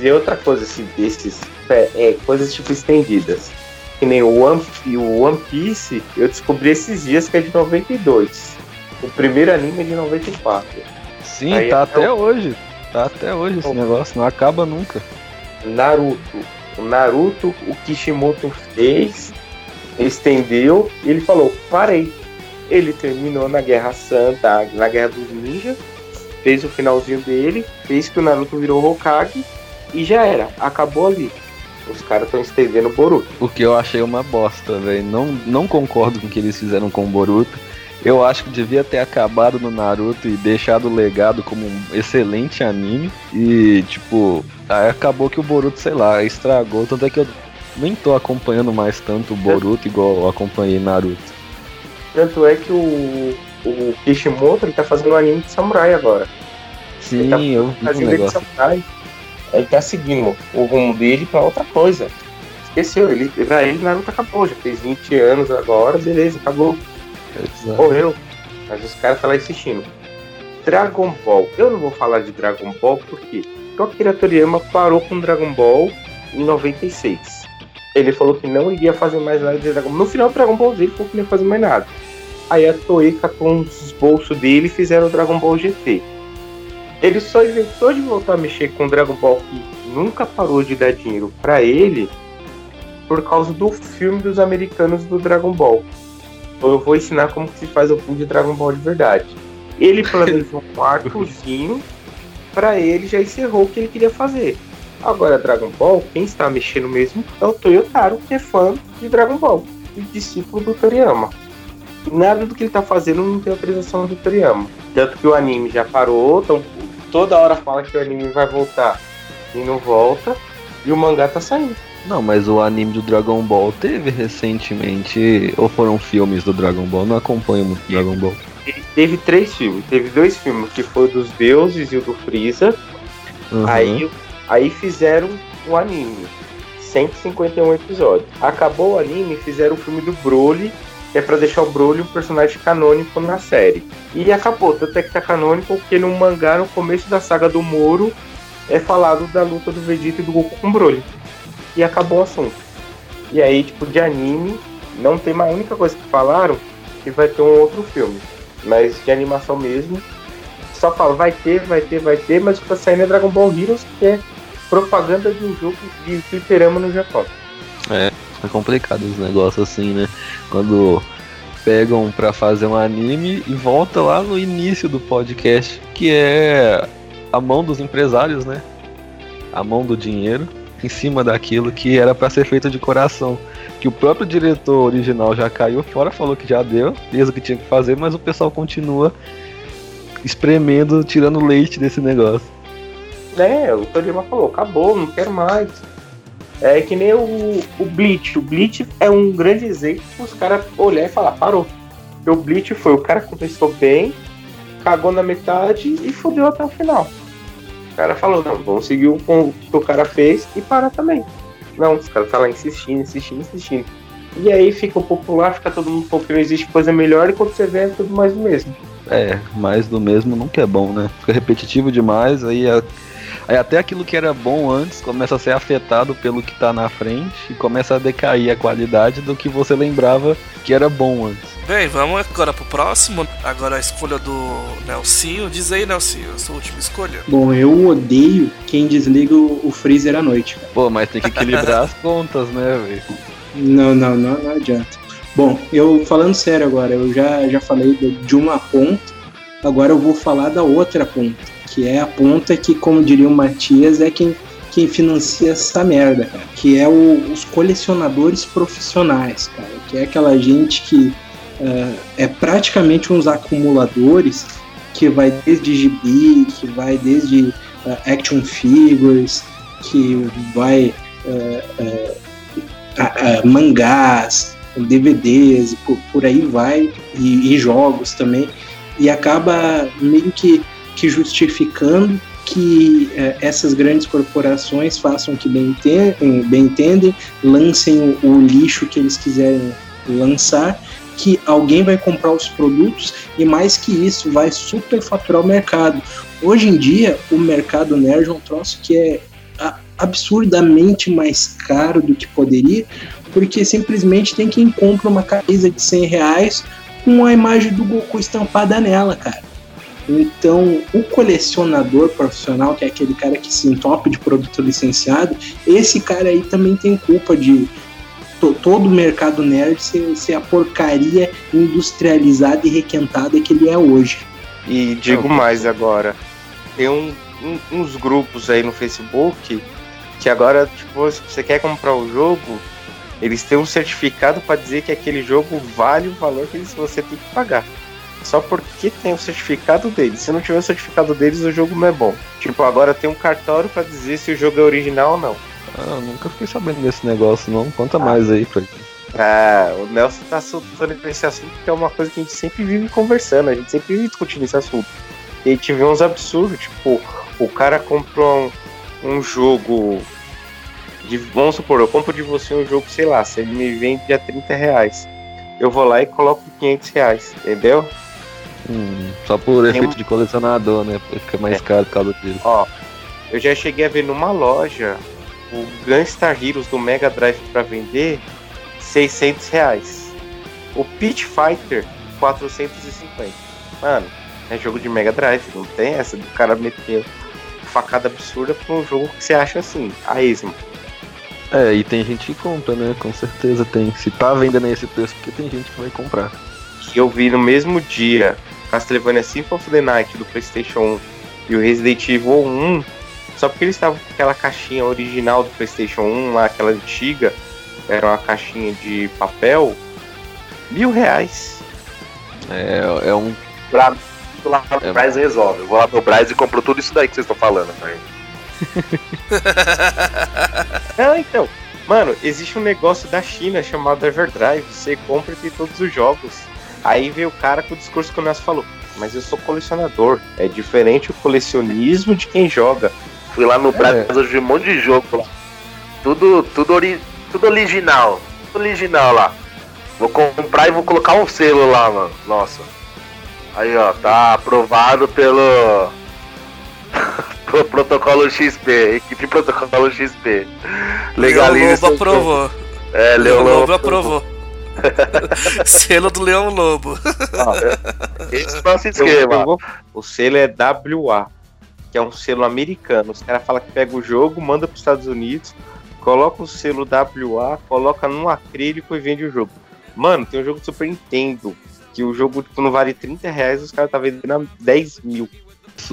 E outra coisa, assim, desses, é, é, coisas tipo estendidas. Que nem o One, o One Piece, eu descobri esses dias que é de 92. O primeiro anime de 94. Sim, Aí tá é até o- hoje. Tá até hoje esse Oh. negócio, não acaba nunca. Naruto. O Naruto, o Kishimoto fez, estendeu, e ele falou, parei. Ele terminou na Guerra Santa, na Guerra dos Ninjas, fez o finalzinho dele, fez que o Naruto virou Hokage, e já era, acabou ali. Os caras estão estendendo o Boruto. O que eu achei uma bosta, velho. Não, não concordo com o que eles fizeram com o Boruto. Eu acho que devia ter acabado no Naruto e deixado o legado como um excelente anime. E, tipo, aí acabou que o Boruto, sei lá, estragou. Tanto é que eu nem tô acompanhando mais tanto o Boruto igual eu acompanhei Naruto. Tanto é que o, o Kishimoto ele tá fazendo um anime de samurai agora. Sim, tá eu vi um Fazendo de negócio. samurai. Ele tá seguindo o rumo dele pra outra coisa. Esqueceu, ele, pra ele Naruto acabou, já fez 20 anos agora, beleza, acabou. Morreu. Mas os caras estão lá insistindo. Dragon Ball. Eu não vou falar de Dragon Ball porque o Toriyama parou com Dragon Ball em 96. Ele falou que não iria fazer mais nada de Dragon Ball. No final do Dragon Ball Z ele falou que não ia fazer mais nada. Aí a Toei com os bolsos dele e fizeram o Dragon Ball GT. Ele só inventou de voltar a mexer com o Dragon Ball que nunca parou de dar dinheiro pra ele por causa do filme dos americanos do Dragon Ball. Eu vou ensinar como que se faz o filme de Dragon Ball de verdade. Ele planejou um arcozinho, pra ele já encerrou o que ele queria fazer. Agora, Dragon Ball, quem está mexendo mesmo é o Toyotaro, que é fã de Dragon Ball e discípulo do Toriyama. Nada do que ele tá fazendo não tem autorização do Toriyama. Tanto que o anime já parou, então toda hora fala que o anime vai voltar e não volta, e o mangá tá saindo. Não, mas o anime do Dragon Ball teve recentemente. Ou foram filmes do Dragon Ball? Não acompanho muito Dragon Ball. Teve três filmes. Teve dois filmes, que foi o dos deuses e o do Freeza. Uhum. Aí, aí fizeram o anime. 151 episódios. Acabou o anime e fizeram o filme do Broly, que é pra deixar o Broly um personagem canônico na série. E acabou, tanto é que tá canônico porque no mangá, no começo da saga do Moro, é falado da luta do Vegeta e do Goku com o Broly. E acabou o assunto. E aí, tipo, de anime, não tem mais. A única coisa que falaram que vai ter um outro filme. Mas de animação mesmo, só fala, vai ter, vai ter, vai ter, mas o que tá saindo é Dragon Ball Heroes, que é propaganda de um jogo de fliperama no Japão. É complicado os negócios assim, né? Quando pegam pra fazer um anime e volta lá no início do podcast, que é a mão dos empresários, né? A mão do dinheiro em cima daquilo que era pra ser feito de coração. Que o próprio diretor original já caiu fora, falou que já deu, fez o que tinha que fazer, mas o pessoal continua espremendo, tirando leite desse negócio. Né, o Toriyama falou, acabou, não quero mais. É que nem o, o Bleach. O Bleach é um grande exemplo os caras olhar e falar, parou. Porque o Bleach foi, o cara começou bem, cagou na metade e fudeu até o final. O cara falou, não, vamos seguir o que o cara fez e parar também. Não, os caras tá lá insistindo, insistindo, insistindo. E aí fica popular, fica todo mundo falando que não existe coisa melhor e quando você vê é tudo mais do mesmo. É, mais do mesmo nunca é bom, né? Fica repetitivo demais, aí, a- aí até aquilo que era bom antes começa a ser afetado pelo que tá na frente e começa a decair a qualidade do que você lembrava que era bom antes. Bem, vamos agora pro próximo. Agora a escolha do Nelsinho. Diz aí, Nelsinho, a sua última escolha. Bom, eu odeio quem desliga o, freezer à noite. cara. Pô, mas tem que equilibrar as contas, né, velho? Não, não, não, não adianta. Bom, eu falando sério agora, eu já, já falei de uma ponta, agora eu vou falar da outra ponta, que é a ponta que, como diria o Matias, é quem, quem financia essa merda, cara, que é o, os colecionadores profissionais, cara, que é aquela gente que uh, é praticamente uns acumuladores que vai desde gibi, que vai desde uh, action figures, que vai uh, mangás, DVDs, por, por aí vai, e, e, jogos também, e acaba meio que, que justificando que eh, essas grandes corporações façam o que bem, entendem, bem entendem, lancem o, o lixo que eles quiserem lançar, que alguém vai comprar os produtos e mais que isso, vai superfaturar o mercado. Hoje em dia, o mercado nerd é um troço que é absurdamente mais caro do que poderia, porque simplesmente tem quem compra uma camisa de 100 reais com a imagem do Goku estampada nela, cara. Então, o colecionador profissional, que é aquele cara que se entope de produto licenciado, esse cara aí também tem culpa de to todo o mercado nerd ser, ser, a porcaria industrializada e requentada que ele é hoje. E digo mais agora, tem um, um, uns grupos aí no Facebook que agora, tipo, se você quer comprar o jogo, eles têm um certificado para dizer que aquele jogo vale o valor que você tem que pagar. Só porque tem o certificado deles. Se não tiver o certificado deles, o jogo não é bom. Tipo, agora tem um cartório para dizer se o jogo é original ou não. Ah, nunca fiquei sabendo desse negócio, não. Conta ah. mais aí pra gente. Ah, o Nelson tá soltando esse assunto que é uma coisa que a gente sempre vive conversando, a gente sempre vive discutindo esse assunto. E vê uns absurdos, tipo, o cara comprou um, um jogo de, vamos supor, eu compro de você um jogo, sei lá, você me vende a 30 reais. Eu vou lá e coloco 500 reais, entendeu? Hum, só por Tem efeito um... de colecionador, né? Fica mais é. caro por causa disso. Ó, eu já cheguei a ver numa loja o Gunstar Heroes do Mega Drive para vender 600 reais. O Pitch Fighter 450. Mano, é jogo de Mega Drive, não tem essa do cara meter facada absurda pra um jogo que você acha assim, a esmo. É, e tem gente que compra, né? Com certeza tem. Se tá vendendo esse preço, porque tem gente que vai comprar. Que eu vi no mesmo dia Castlevania Symphony of the Night do PlayStation 1 e o Resident Evil 1, só porque eles estavam com aquela caixinha original do PlayStation 1, lá, aquela antiga, era uma caixinha de papel, mil reais. É, é um. Pra, lá no é... Braz resolve. Eu vou lá no Braz e compro tudo isso daí que vocês estão falando, né? Não, então. Mano, existe um negócio da China chamado Everdrive. Você compra e tem todos os jogos. Aí veio o cara com o discurso que o Nelson falou. Mas eu sou colecionador. É diferente o colecionismo de quem joga. Fui lá no Brasil, é. hoje um monte de jogo lá. Tudo, tudo, ori tudo original. Tudo original lá. Vou comprar e vou colocar um selo lá, mano. Nossa. Aí, ó, tá aprovado pelo pro protocolo XP, equipe protocolo XP. Legaliza. Leão Lobo aprovou. É, Leão Lobo aprovou. selo do Leão Lobo. esse é nosso esquema. O selo é WA, que é um selo americano. Os caras falam que pega o jogo, manda para os Estados Unidos, coloca o selo WA, coloca num acrílico e vende o jogo. Mano, tem um jogo do Super Nintendo, que o jogo tipo, não vale 30 reais, os caras tá vendendo a 10 mil.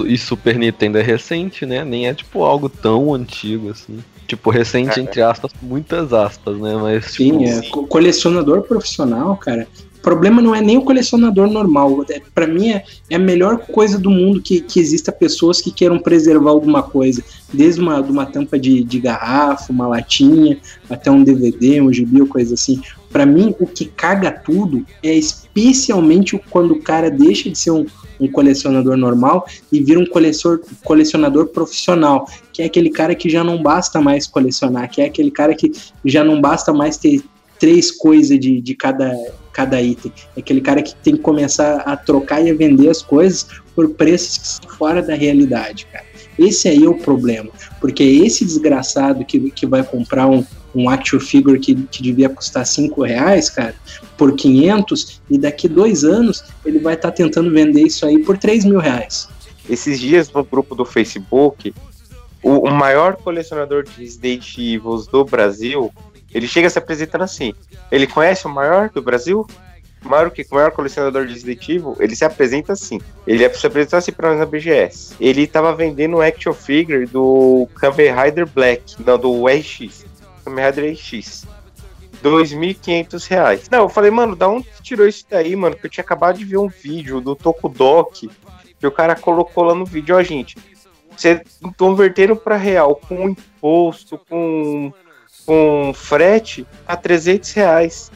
E Super Nintendo é recente, né? Nem é tipo algo tão antigo assim. Tipo, recente, entre aspas, muitas aspas, né? Mas. Sim, tipo, é. Colecionador profissional, cara. O problema não é nem o colecionador normal. É, para mim é, é, a melhor coisa do mundo que, que exista pessoas que queiram preservar alguma coisa. Desde uma, uma tampa de, de garrafa, uma latinha, até um DVD, um gibi ou coisa assim. Para mim, o que caga tudo é especialmente quando o cara deixa de ser um, um colecionador normal e vira um colecionador, colecionador profissional, que é aquele cara que já não basta mais colecionar, que é aquele cara que já não basta mais ter três coisas de, de cada, cada item. É aquele cara que tem que começar a trocar e a vender as coisas por preços que são fora da realidade, cara. Esse aí é o problema, porque esse desgraçado que, que vai comprar um, um action figure que, que devia custar 5 reais, cara, por 500, e daqui dois anos ele vai estar tá tentando vender isso aí por 3 mil reais. Esses dias no grupo do Facebook, o, o maior colecionador de Resident Evil do Brasil, Ele chega se apresentando assim. Ele conhece o maior do Brasil? Maior, que, o maior colecionador de Resident Evil, ele se apresenta assim. Ele se apresentou assim pra nós na BGS. Ele tava vendendo um action figure do Kamen Rider Black, não, do RX. Kamen Rider RX. 2.500 reais. Não, eu falei, mano, da onde você tirou isso daí, mano? Que eu tinha acabado de ver um vídeo do Tokudok que o cara colocou lá no vídeo, ó, gente. Você convertendo para real com imposto, com, com frete, a 300 reais.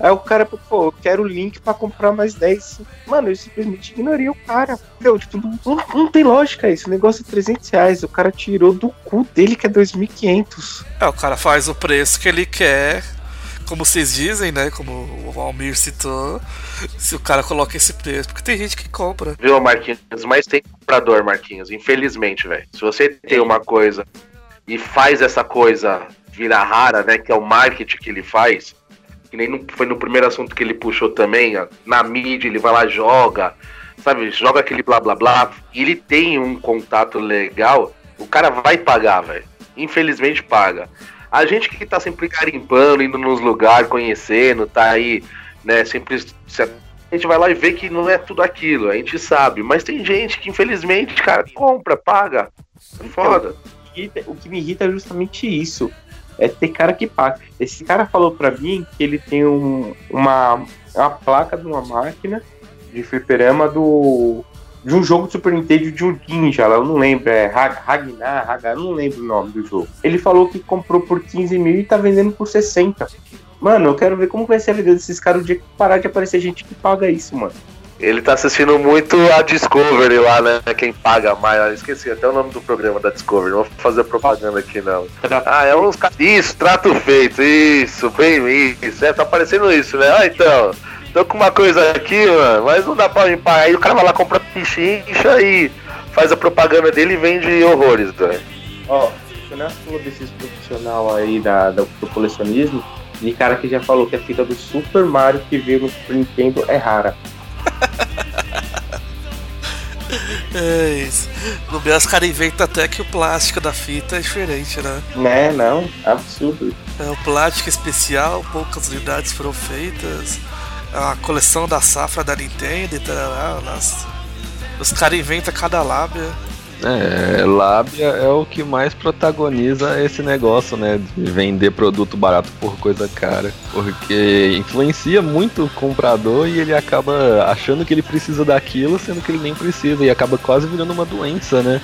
Aí o cara, pô, eu quero o link para comprar mais 10. Mano, eu simplesmente ignorei o cara. Meu, tipo, não, não tem lógica isso. O negócio é 300 reais. O cara tirou do cu dele que é 2.500. É, o cara faz o preço que ele quer. Como vocês dizem, né? Como o Almir citou. Se o cara coloca esse preço. Porque tem gente que compra. Viu, Marquinhos? Mas tem comprador, Marquinhos. Infelizmente, velho. Se você tem uma coisa e faz essa coisa virar rara, né? Que é o marketing que ele faz que nem no, foi no primeiro assunto que ele puxou também, ó, na mídia, ele vai lá joga, sabe, joga aquele blá blá blá, e ele tem um contato legal, o cara vai pagar, velho. Infelizmente paga. A gente que tá sempre garimpando, indo nos lugares, conhecendo, tá aí, né, sempre. A gente vai lá e vê que não é tudo aquilo, a gente sabe. Mas tem gente que, infelizmente, cara, compra, paga. É foda. O que me irrita é justamente isso é ter cara que paga. Esse cara falou para mim que ele tem um, uma, uma placa de uma máquina de fliperama do de um jogo de Super Nintendo de um ninja, eu não lembro, é Ragnar, Ragnar, não lembro o nome do jogo. Ele falou que comprou por 15 mil e tá vendendo por 60. Mano, eu quero ver como vai ser a vida desses caras o dia que parar de aparecer gente que paga isso, mano. Ele tá assistindo muito a Discovery lá, né? Quem paga mais. Eu esqueci até o nome do programa da Discovery. Não vou fazer propaganda aqui, não. Ah, é uns. Isso, trato feito. Isso, bem isso. É, tá aparecendo isso, né? Ah, então. Tô com uma coisa aqui, mano, mas não dá pra me pagar. Aí o cara vai lá, compra pichincha e faz a propaganda dele e vende horrores, velho. Ó, você não falou desses profissional aí da, do colecionismo, de cara que já falou que a fita do Super Mario que veio no Super Nintendo é rara. É isso. No meu, os caras inventam até que o plástico da fita é diferente, né? Né, não, absurdo. É o plástico especial, poucas unidades foram feitas. A coleção da safra da Nintendo e tal. Nossa. Os caras inventam cada lábia. É, lábia é o que mais protagoniza esse negócio, né? De vender produto barato por coisa cara. Porque influencia muito o comprador e ele acaba achando que ele precisa daquilo, sendo que ele nem precisa. E acaba quase virando uma doença, né?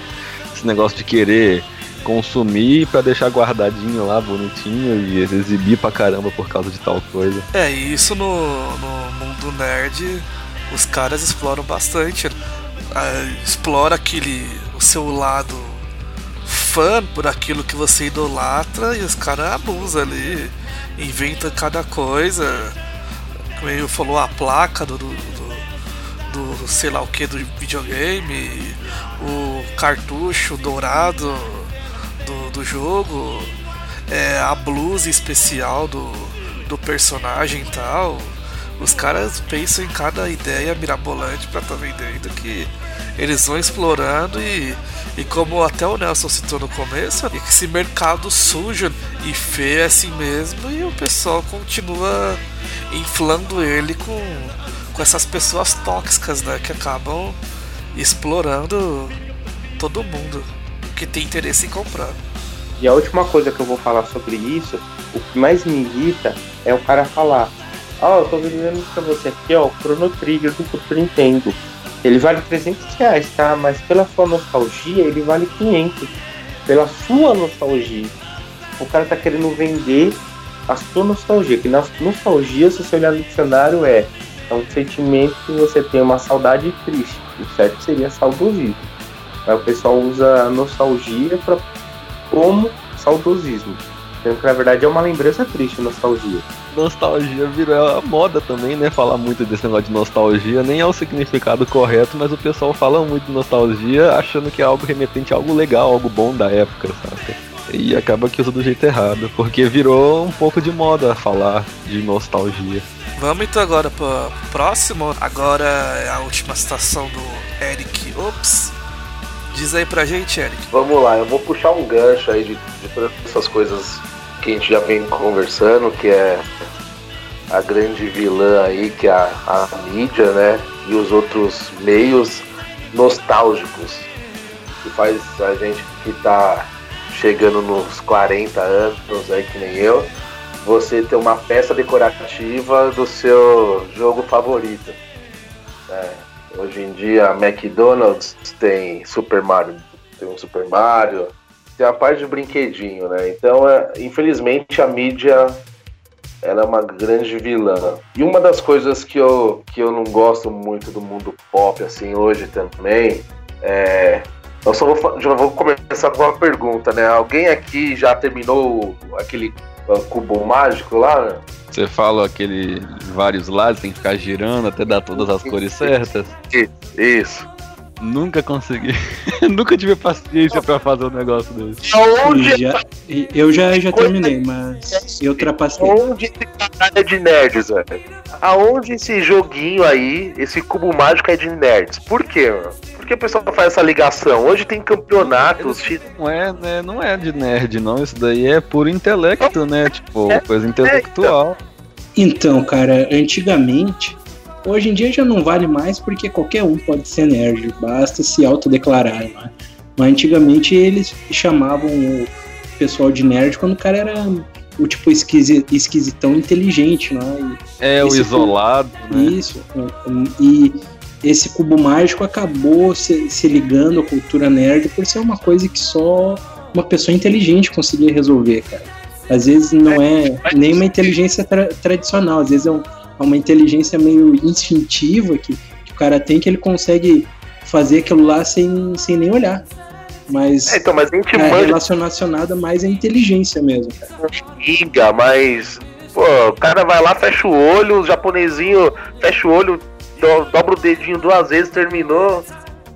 Esse negócio de querer consumir para deixar guardadinho lá, bonitinho e exibir pra caramba por causa de tal coisa. É, e isso no, no mundo nerd os caras exploram bastante. Uh, explora aquele o seu lado fã por aquilo que você idolatra e os caras abusam ali, inventa cada coisa. Ele falou, a placa do, do, do, do sei lá o que do videogame, o cartucho dourado do, do jogo, é, a blusa especial do, do personagem e tal. Os caras pensam em cada ideia mirabolante para estar tá vendendo que eles vão explorando e, e como até o Nelson citou no começo, esse mercado sujo e feio é assim mesmo e o pessoal continua inflando ele com, com essas pessoas tóxicas, né, que acabam explorando todo mundo que tem interesse em comprar. E a última coisa que eu vou falar sobre isso, o que mais me irrita é o cara falar: Ó, oh, eu tô vendendo pra você aqui, ó, o Chrono Trigger do Super Nintendo. Ele vale 300 reais, tá? Mas pela sua nostalgia, ele vale 500. Pela sua nostalgia. O cara tá querendo vender a sua nostalgia. Que na nostalgia, se você olhar no dicionário, é, é um sentimento que você tem uma saudade triste. O certo seria saudosismo. Mas o pessoal usa nostalgia pra, como saudosismo. Sendo que na verdade é uma lembrança triste, nostalgia. Nostalgia virou a moda também, né? Falar muito desse negócio de nostalgia, nem é o significado correto, mas o pessoal fala muito de nostalgia achando que é algo remetente a algo legal, algo bom da época, sabe? E acaba que usa do jeito errado, porque virou um pouco de moda falar de nostalgia. Vamos então agora pro próximo. Agora é a última citação do Eric Ops. Diz aí pra gente, Eric. Vamos lá, eu vou puxar um gancho aí de, de todas essas coisas que a gente já vem conversando, que é a grande vilã aí, que é a, a mídia, né? E os outros meios nostálgicos. Que faz a gente que tá chegando nos 40 anos aí, que nem eu, você ter uma peça decorativa do seu jogo favorito. É, hoje em dia, McDonald's tem Super Mario, tem um Super Mario, tem a parte de brinquedinho, né? Então, é, infelizmente, a mídia ela é uma grande vilã. E uma das coisas que eu, que eu não gosto muito do mundo pop, assim, hoje também, é. Eu só vou, já vou começar com uma pergunta, né? Alguém aqui já terminou aquele cubo mágico lá? Né? Você fala aquele vários lados, tem que ficar girando até dar todas as cores certas. Isso. Nunca consegui. Nunca tive paciência para fazer um negócio desse. Aonde já, eu já, já terminei, mas eu ultrapassei. Onde esse caralho é de nerds, velho? Aonde esse joguinho aí, esse cubo mágico é de nerds? Por quê, mano? Por que o pessoal faz essa ligação? Hoje tem campeonatos. Não é, né, não é de nerd, não. Isso daí é puro intelecto, né? Tipo, é, coisa intelectual. Então, cara, antigamente Hoje em dia já não vale mais porque qualquer um pode ser nerd, basta se autodeclarar, né? Mas antigamente eles chamavam o pessoal de nerd quando o cara era o tipo esquisi, esquisitão inteligente, né? E é, o isolado, cubo, né? Isso. E esse cubo mágico acabou se, se ligando à cultura nerd por ser uma coisa que só uma pessoa inteligente conseguia resolver, cara. Às vezes não é nem uma inteligência tra tradicional, às vezes é um é uma inteligência meio instintiva que, que o cara tem que ele consegue fazer aquilo lá sem, sem nem olhar. Mas, é, então, mas a gente é relacionada mais à inteligência mesmo, cara. Liga, mas. Pô, o cara vai lá, fecha o olho, o japonesinho fecha o olho, do, dobra o dedinho duas vezes, terminou.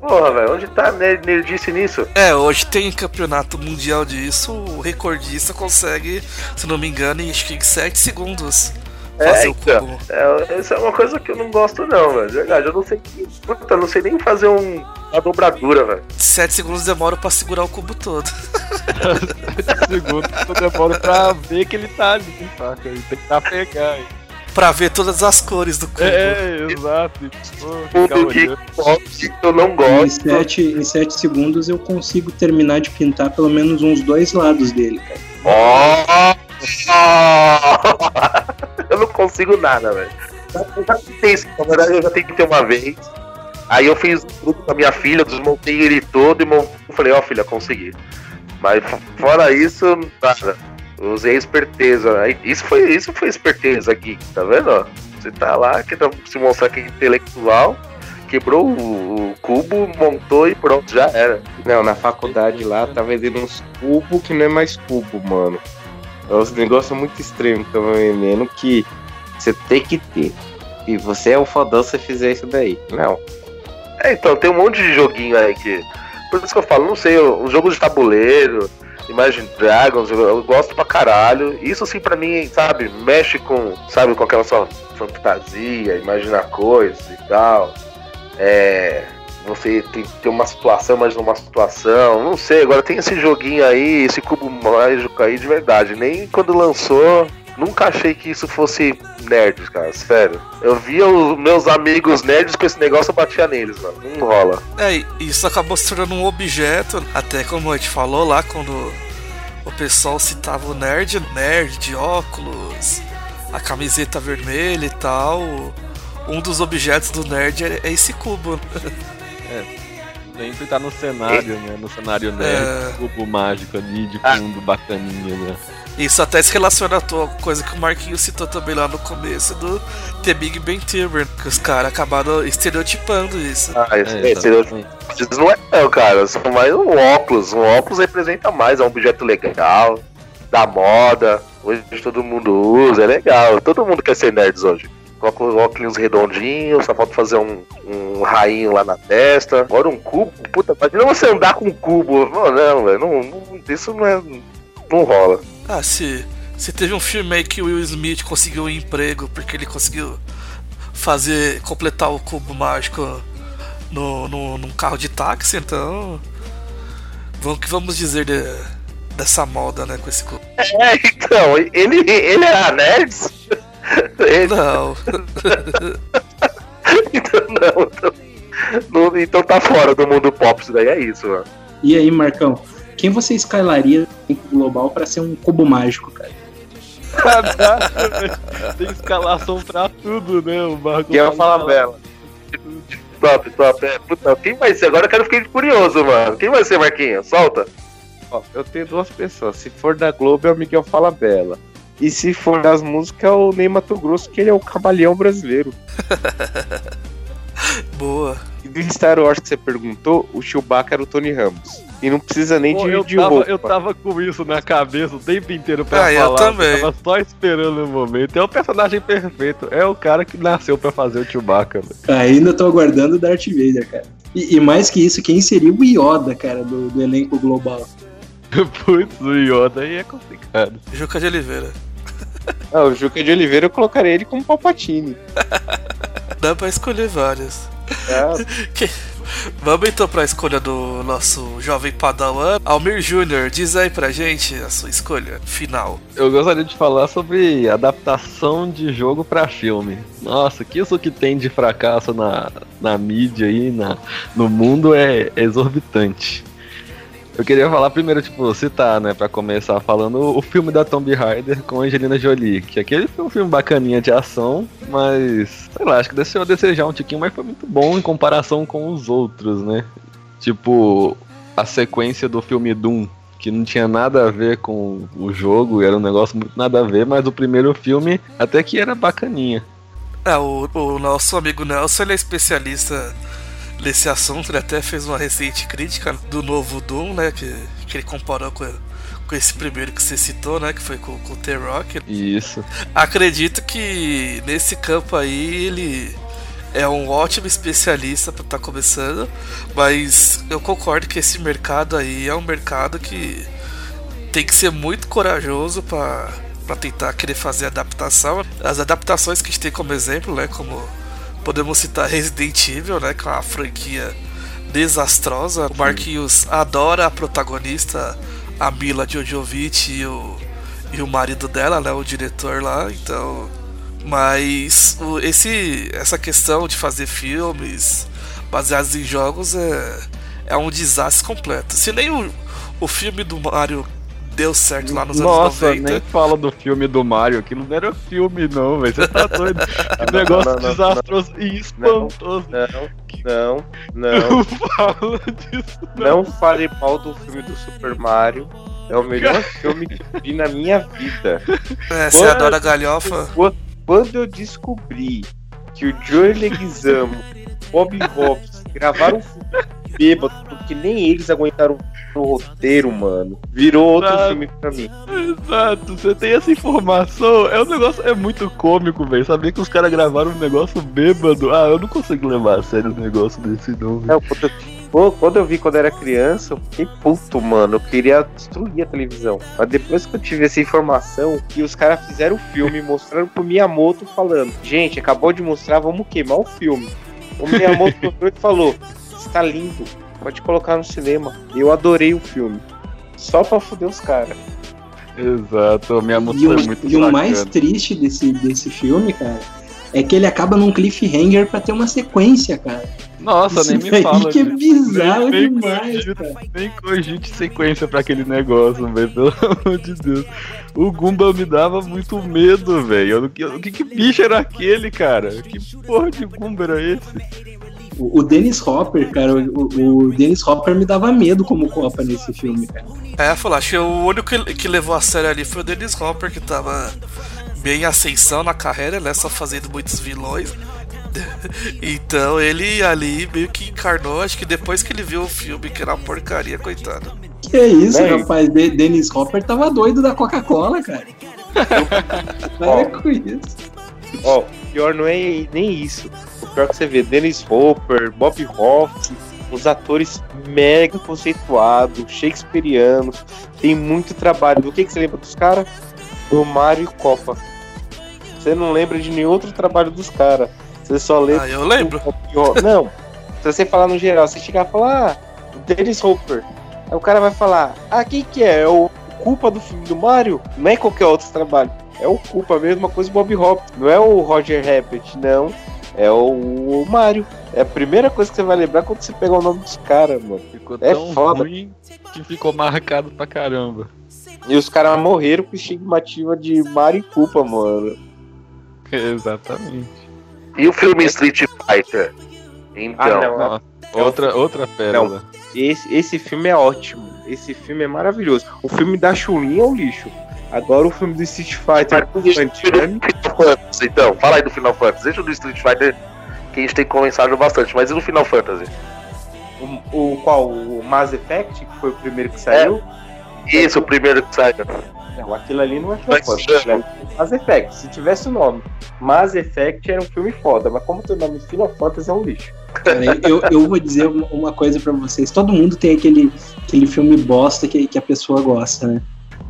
Porra, velho, onde tá nerdice nisso? É, hoje tem campeonato mundial disso, o recordista consegue, se não me engano, em acho que em 7 segundos. É, então, é, isso é uma coisa que eu não gosto não, velho. Verdade, eu não sei. Puta, eu não sei nem fazer um, uma dobradura, velho. 7 segundos demora pra segurar o cubo todo. 7 segundos eu demoro pra ver que ele tá ali, saca? Ele tem que estar tá pegar. Hein? Pra ver todas as cores do cubo. É, exato. Tudo que eu não gosto. Em 7, em 7 segundos eu consigo terminar de pintar pelo menos uns dois lados dele, cara. Oh! Eu não consigo nada, velho. Eu já tentei isso, na verdade eu já tentei uma vez. Aí eu fiz um grupo com a minha filha, desmontei ele todo e montei, falei, ó oh, filha, consegui. Mas fora isso, nada. Usei esperteza. Isso foi, isso foi esperteza aqui, tá vendo? Você tá lá, querendo se mostrar que é intelectual, quebrou o, o, cubo, montou e pronto, já era. Não, na faculdade lá tá vendendo uns cubos que não é mais cubo, mano. É um negócio muito estranho também, mesmo que você tem que ter. E você é o fodão se fizer isso daí. Não. É, então, tem um monte de joguinho aí que. Por isso que eu falo, não sei, os jogos de tabuleiro, Imagine Dragons, eu, eu, gosto pra caralho. Isso sim pra mim, sabe, mexe com, sabe, com aquela sua fantasia, imaginar coisas e tal. É você tem, tem uma situação, mas numa situação. Não sei, agora tem esse joguinho aí, esse cubo mágico aí de verdade. Nem quando lançou, nunca achei que isso fosse nerd, cara. Sério. Eu via os meus amigos nerds com esse negócio, eu batia neles, mano. Não rola. É, isso acabou se tornando um objeto, até como a gente falou lá, quando o pessoal citava o nerd, nerd de óculos, a camiseta vermelha e tal. Um dos objetos do nerd é, é esse cubo. É. Sempre tá no cenário, né? No cenário nerd, é... cubo mágico ali de ah. fundo, ah. bacaninha, né? Isso até se relaciona a tua coisa que o Marquinhos citou também lá no começo do The Big Bang Theory, que os caras acabaram estereotipando isso. Ah, isso é, Isso não é não, cara, são mais um óculos. Um óculos representa mais, é um objeto legal, da moda, hoje todo mundo usa, é legal. Todo mundo quer ser nerds hoje. Coloca os óculos redondinhos, só falta fazer um, um rainho lá na testa. Agora um cubo, puta, imagina você andar com um cubo. Não, não, velho, não, não, isso não é. Não rola. Ah, se, se teve um filme aí que o Will Smith conseguiu um emprego porque ele conseguiu fazer, completar o cubo mágico no, no, num carro de táxi, então. Vamos que vamos dizer de, dessa moda, né, com esse clube. É, então, ele, ele era nerds? Ele- Não. então, não, então, não- então tá fora do mundo pop isso daí, é isso, mano. E aí, Marcão, quem você escalaria no global pra ser um cubo mágico, cara? Tem escalação pra tudo, né? O Marco Quem vai falar bela? Top, top. É, puta, quem vai ser? Agora eu quero ficar curioso, mano. Quem vai ser, Marquinhos? Solta. Ó, eu tenho duas pessoas. Se for da Globo, é o Miguel Falabella. E se for das músicas, é o Ney Mato Grosso, que ele é o camaleão brasileiro. Boa. E do Star Wars que você perguntou, o Chewbacca era o Tony Ramos. E não precisa nem Pô, de, eu, de tava, roupa. eu tava com isso na cabeça o tempo inteiro pra Ah, eu falar. também. tava só esperando o momento. É o personagem perfeito. É o cara que nasceu pra fazer o Chewbacca, velho. Ainda tô aguardando o Darth Vader, cara. E, e mais que isso, quem seria o Yoda, cara, do, do elenco global? Putz, o Yoda aí é complicado. Juca de Oliveira. Ah, o Juca de Oliveira eu colocaria ele como Palpatine. Dá pra escolher várias. É, Vamos então pra escolha do nosso jovem padawan. Almir Jr., diz aí pra gente a sua escolha final. Eu gostaria de falar sobre adaptação de jogo pra filme. Nossa, que isso que tem de fracasso na, na mídia aí, na, no mundo é exorbitante. Eu queria falar primeiro, tipo, citar, né, pra começar falando o filme da Tomb Raider com Angelina Jolie, que aquele foi um filme bacaninha de ação, mas, sei lá, acho que deixou a desejar um tiquinho, mas foi muito bom em comparação com os outros, né? Tipo, a sequência do filme Doom, que não tinha nada a ver com o jogo, era um negócio muito nada a ver, mas o primeiro filme até que era bacaninha. É, o, o nosso amigo Nelson ele é especialista nesse assunto, ele até fez uma recente crítica do novo Doom, né? Que, que ele comparou com, com esse primeiro que você citou, né? Que foi com, com o T-Rock. Isso. Acredito que nesse campo aí ele é um ótimo especialista para estar começando, mas eu concordo que esse mercado aí é um mercado que tem que ser muito corajoso para tentar querer fazer adaptação. As adaptações que a gente tem como exemplo, né, como podemos citar Resident Evil, né, com a franquia desastrosa. O Marquinhos adora a protagonista, a Mila Jojovic e o e o marido dela, né, o diretor lá, então mas o, esse, essa questão de fazer filmes baseados em jogos é, é um desastre completo. Se nem o, o filme do Mario deu certo lá nos Nossa, anos 90. nem fala do filme do Mario, aquilo não era filme não, velho. Você tá doido? Que Não, negócio não, não, desastroso e espantoso. Não, não, não. Não fala disso. Não fale mal do filme do Super Mario. É o melhor filme que eu vi na minha vida. É, você Quando- adora galhofa? Quando eu descobri que o Joey Leguizamo, Bob Hobbs gravaram um filme bêbado, porque nem eles aguentaram o roteiro, mano. Virou outro Sabe? filme pra mim. Exato, você tem essa informação. É um negócio, é muito cômico, velho. Saber que os caras gravaram um negócio bêbado. Ah, eu não consigo levar a sério um negócio desse não, eu, pô, quando eu vi quando eu era criança, eu fiquei puto, mano. Eu queria destruir a televisão. Mas depois que eu tive essa informação, que os caras fizeram o filme, mostrando pro Miyamoto falando: Gente, acabou de mostrar, vamos queimar o filme. O Miyamoto e falou: Está lindo, pode colocar no cinema. Eu adorei o filme. Só pra foder os caras. Exato, minha música o, é muito e o mais triste desse, desse filme, cara, é que ele acaba num cliffhanger pra ter uma sequência, cara. Nossa, Isso nem me fala. que é bizarro nem, nem demais, cogite, cara. nem cogite sequência pra aquele negócio, velho. Pelo amor de Deus. O Gumba me dava muito medo, velho. O que, que, que bicho era aquele, cara? Que porra de Gumba era esse? O, o Dennis Hopper, cara, o, o Dennis Hopper me dava medo como Copa nesse filme, cara. É, falar, acho que o único que, que levou a sério ali foi o Dennis Hopper, que tava bem em ascensão na carreira, né? Só fazendo muitos vilões. Então ele ali meio que encarnou, acho que depois que ele viu o filme, que era uma porcaria, coitado. Que é isso, Véi. rapaz? De- Dennis Hopper tava doido da Coca-Cola, cara. Para com isso. Ó, o pior não é nem isso. O pior que você vê, Dennis Hopper, Bob Hoff, os atores mega conceituados, shakespearianos, tem muito trabalho. Do que, que você lembra dos caras? Do Mario e Copa. Você não lembra de nenhum outro trabalho dos caras. Você só lembra. Ah, eu lembro. Não, se você falar no geral, você chegar e falar, ah, o Dennis Hopper. Aí o cara vai falar, ah, quem que é? É o culpa do filme do Mario não é qualquer outro trabalho. É o culpa, a mesma coisa do Bob Hop. Não é o Roger Rabbit, não. É o, o Mario. É a primeira coisa que você vai lembrar quando você pegar o nome dos caras, mano. Ficou É tão foda. ruim que ficou marcado pra caramba. E os caras morreram com estigmativa de Mario e culpa, mano. Exatamente. E o filme Street Fighter? Então, Ah, não. Nossa, outra, outra pérola. Esse, esse filme é ótimo. Esse filme é maravilhoso. O filme da Chun-Li é um lixo. Agora o filme do Street Fighter com o Fantasy, então, fala aí do Final Fantasy. Deixa o do Street Fighter, que a gente tem conversado bastante, mas e do Final Fantasy? o, o qual? O Mass Effect, que foi o primeiro que saiu. Isso, o primeiro que saiu. Não, aquilo ali não é Final Mas Fantasy. aquilo ali é Mass Effect. Se tivesse o nome Mass Effect era um filme foda, mas como tem o nome Final Fantasy é um lixo. Cara, eu, eu vou dizer uma, coisa pra vocês. Todo mundo tem aquele, aquele filme bosta que, que a pessoa gosta, né?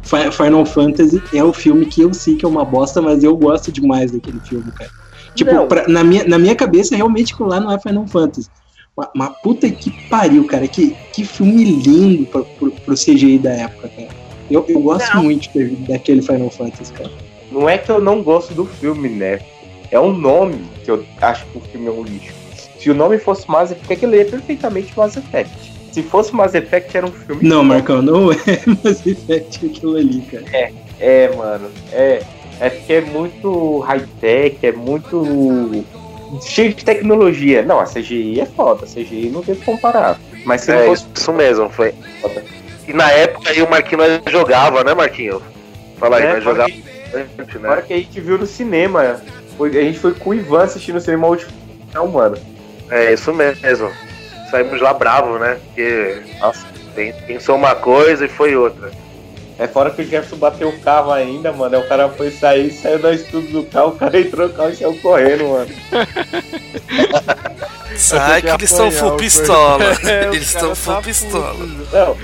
Fi- Final Fantasy é o filme que eu sei que é uma bosta, mas eu gosto demais daquele filme, cara. Tipo, pra- na, minha, na minha cabeça, realmente aquilo lá não é Final Fantasy. Mas, mas puta que pariu, cara. Que, que filme lindo pro, pro, pro CGI da época, cara. Eu, eu gosto muito de- daquele Final Fantasy, cara. Não é que eu não gosto do filme, né? É o nome que eu acho que o filme é um lixo. Se o nome fosse Mass Effect, aquilo é perfeitamente Mass Effect. Se fosse Mass Effect, era um filme. Não, Marcão, não é Mass Effect aquilo ali, cara. É, mano. É, é porque é muito high-tech, é muito. cheio de tecnologia. Não, a CGI é foda. A CGI não tem que comparar. Mas se É, não fosse. isso mesmo, foi. E na época aí o Marquinho nós jogava, né, Marquinho? Fala aí, É, nós jogava bastante, né? que a gente viu no cinema, foi- a gente foi com o Ivan assistindo o cinema último. Não, mano. É, isso mesmo. Saímos lá bravo, né? Porque Nossa. pen- pensou uma coisa e foi outra. É fora que o Jefferson bateu o carro ainda, mano. Aí o cara foi sair, saiu da estudo do carro, o cara entrou no carro e saiu correndo, mano. Sai que eles estão full pistola. É, Eles estão full tá pistola. Não,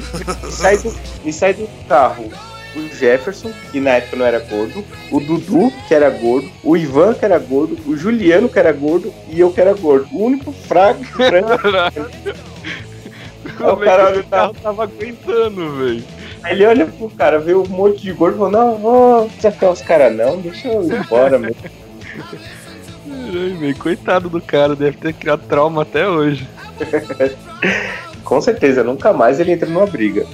e sai do, e sai do carro o Jefferson, que na época não era gordo, o Dudu, que era gordo, o Ivan, que era gordo, o Juliano, que era gordo, e eu que era gordo. O único fraco frango. Como o cara é que olha o carro tava aguentando, velho? Aí ele olha pro cara, vê um monte de gordo e fala, não, vou desafiar os caras não, deixa eu ir embora, meu. Velho, Coitado do cara, deve ter criado trauma até hoje. Com certeza, nunca mais ele entra numa briga.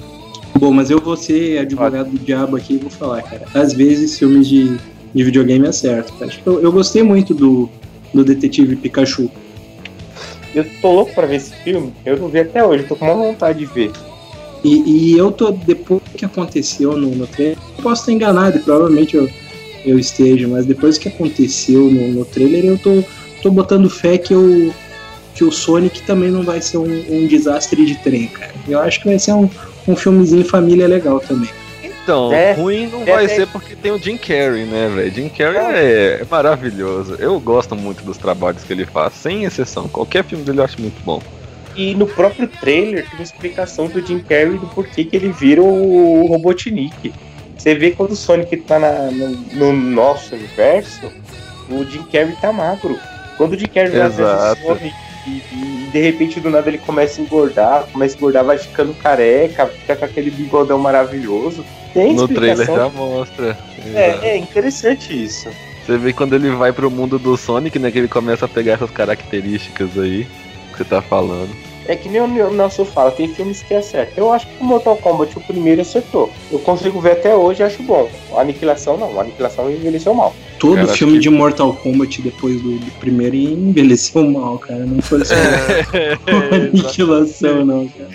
Bom, mas eu vou ser advogado do diabo aqui e vou falar, cara. Às vezes filmes de, de videogame acertam. cara. Tipo, Eu, eu gostei muito do, do Detetive Pikachu. Eu tô louco pra ver esse filme, eu não vi até hoje, tô com uma vontade de ver. E, e eu tô, depois que aconteceu no, no trailer, eu posso estar enganado, e provavelmente eu, eu esteja, mas depois que aconteceu no, no trailer, eu tô, tô botando fé que, eu, que o Sonic também não vai ser um, um desastre de trem, cara. Eu acho que vai ser um, um filmezinho família legal também. Então, É, ruim não é, vai é. ser porque tem o Jim Carrey, né, velho? Jim Carrey é, é maravilhoso. Eu gosto muito dos trabalhos que ele faz, sem exceção. Qualquer filme dele eu acho muito bom. E no próprio trailer tem uma explicação do Jim Carrey do porquê que ele vira o Robotnik. Você vê quando o Sonic tá na- no, no nosso universo, o Jim Carrey tá magro. Quando o Jim Carrey Exato. do Sonic e, e de repente do nada ele começa a engordar, começa a engordar, vai ficando careca, fica com aquele bigodão maravilhoso. Tem No trailer já mostra. É, é interessante isso. Você vê quando ele vai pro mundo do Sonic, né, que ele começa a pegar essas características aí que você tá falando. É que nem o Nelson fala, tem filmes que acertam. Eu acho que o Mortal Kombat, o primeiro, acertou. Eu consigo ver até hoje e acho bom. A Aniquilação não, a Aniquilação envelheceu mal. Todo Cara, filme que- de Mortal Kombat depois do, do primeiro envelheceu mal, cara. Não foi só uma aniquilação, não, cara.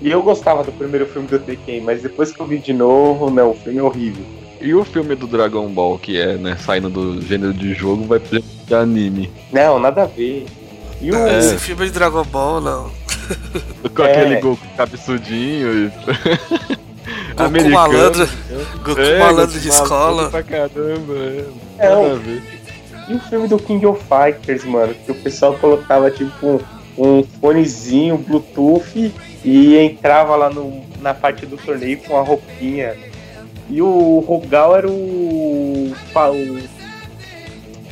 E eu gostava do primeiro filme do Tekken, mas depois que eu vi de novo, não, o filme é horrível. E o filme do Dragon Ball, que é, né, saindo do gênero de jogo, vai pro de anime. Não, nada a ver. E o. É. Esse filme de Dragon Ball, não. Com É. aquele Goku cabeçudinho e... Goku Americano. malandro. Goku É, malandro de Goku escola. Pra caramba, é. É, Nada o- a ver. E o filme do King of Fighters, mano, que o pessoal colocava tipo um, um fonezinho, Bluetooth e entrava lá no, na parte do torneio com a roupinha. E o Rogal era o. o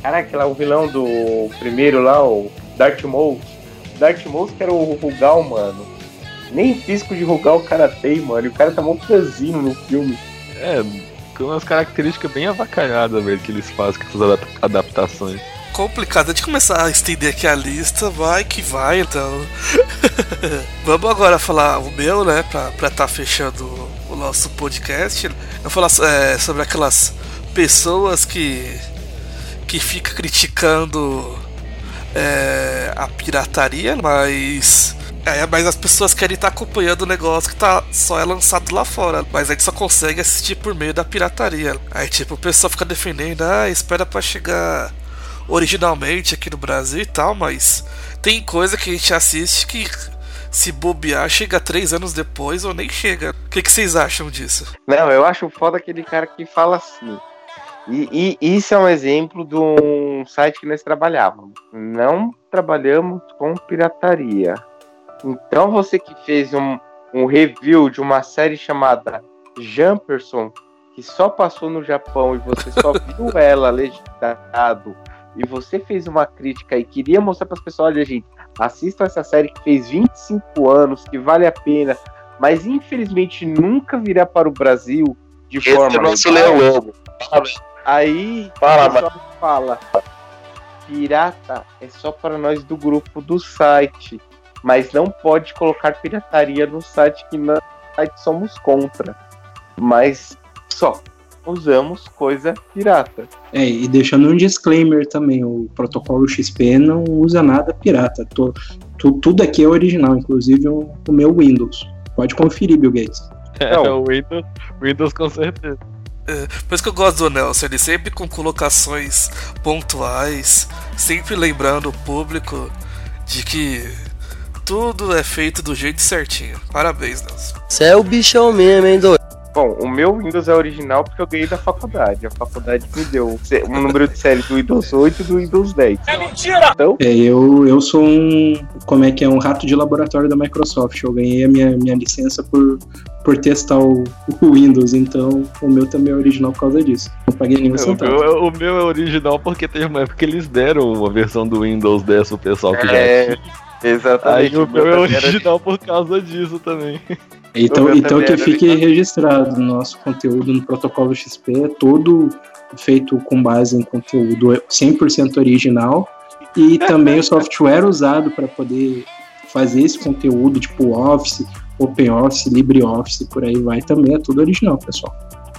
caraca, lá o vilão do primeiro lá, o Darth Maul. Darth Maul que era o Rugal, mano. Nem físico de rogar o cara tem, mano. E o cara tá mó franzino no filme. É, com umas características bem avacalhadas, velho, que eles fazem com essas adap- adaptações. Complicado de começar a estender aqui a lista, vai que vai, então. Vamos agora falar o meu, né, pra, pra tá fechando o nosso podcast. Eu vou falar é, sobre aquelas pessoas que. que fica criticando é, a pirataria, mas. É, mas as pessoas querem estar acompanhando o negócio que tá só é lançado lá fora. Mas a gente só consegue assistir por meio da pirataria. Aí tipo, o pessoal fica defendendo, ah, espera pra chegar originalmente aqui no Brasil e tal, mas tem coisa que a gente assiste que se bobear chega três anos depois ou nem chega. O que, que vocês acham disso? Não, eu acho foda aquele cara que fala assim. E, e isso é um exemplo de um site que nós trabalhávamos. Não trabalhamos com pirataria. Então você que fez um, um review de uma série chamada Jumperson, que só passou no Japão e você só viu ela legendado, e você fez uma crítica e queria mostrar para as pessoas, olha gente, assistam essa série que fez 25 anos, que vale a pena, mas infelizmente nunca virá para o Brasil de Esse forma é nosso legal. Leão Lobo. Aí Fala, o pessoal fala, pirata é só para nós do grupo do site, mas não pode colocar pirataria no site que nós site somos contra. Mas só usamos coisa pirata. É, e deixando um disclaimer também, o protocolo XP não usa nada pirata. Tô- tu- tudo aqui é original, inclusive o, o meu Windows. Pode conferir, Bill Gates. É, o Windows, Windows com certeza. Por isso que eu gosto do Nelson, ele sempre com colocações pontuais, sempre lembrando o público de que tudo é feito do jeito certinho. Parabéns, Nelson. Você é o bichão mesmo, hein, doido? Bom, o meu Windows é original porque eu ganhei da faculdade. A faculdade me deu o número de série do Windows 8 e do Windows 10. Então, É, eu, eu sou um. Como é que é? Um rato de laboratório da Microsoft. Eu ganhei a minha, minha licença por, por testar o, o Windows, então o meu também é original por causa disso. Não paguei nenhum O centavo. meu, é- o meu é original porque teve uma época que eles deram uma versão do Windows 10 pro pessoal que É, já tinha. exatamente. Aí o meu é era- original por causa disso também. Então, O então que fique original. registrado, nosso conteúdo no protocolo XP é todo feito com base em conteúdo 100% original e também o software usado para poder fazer esse conteúdo, tipo Office, OpenOffice, LibreOffice, por aí vai, também é tudo original, pessoal.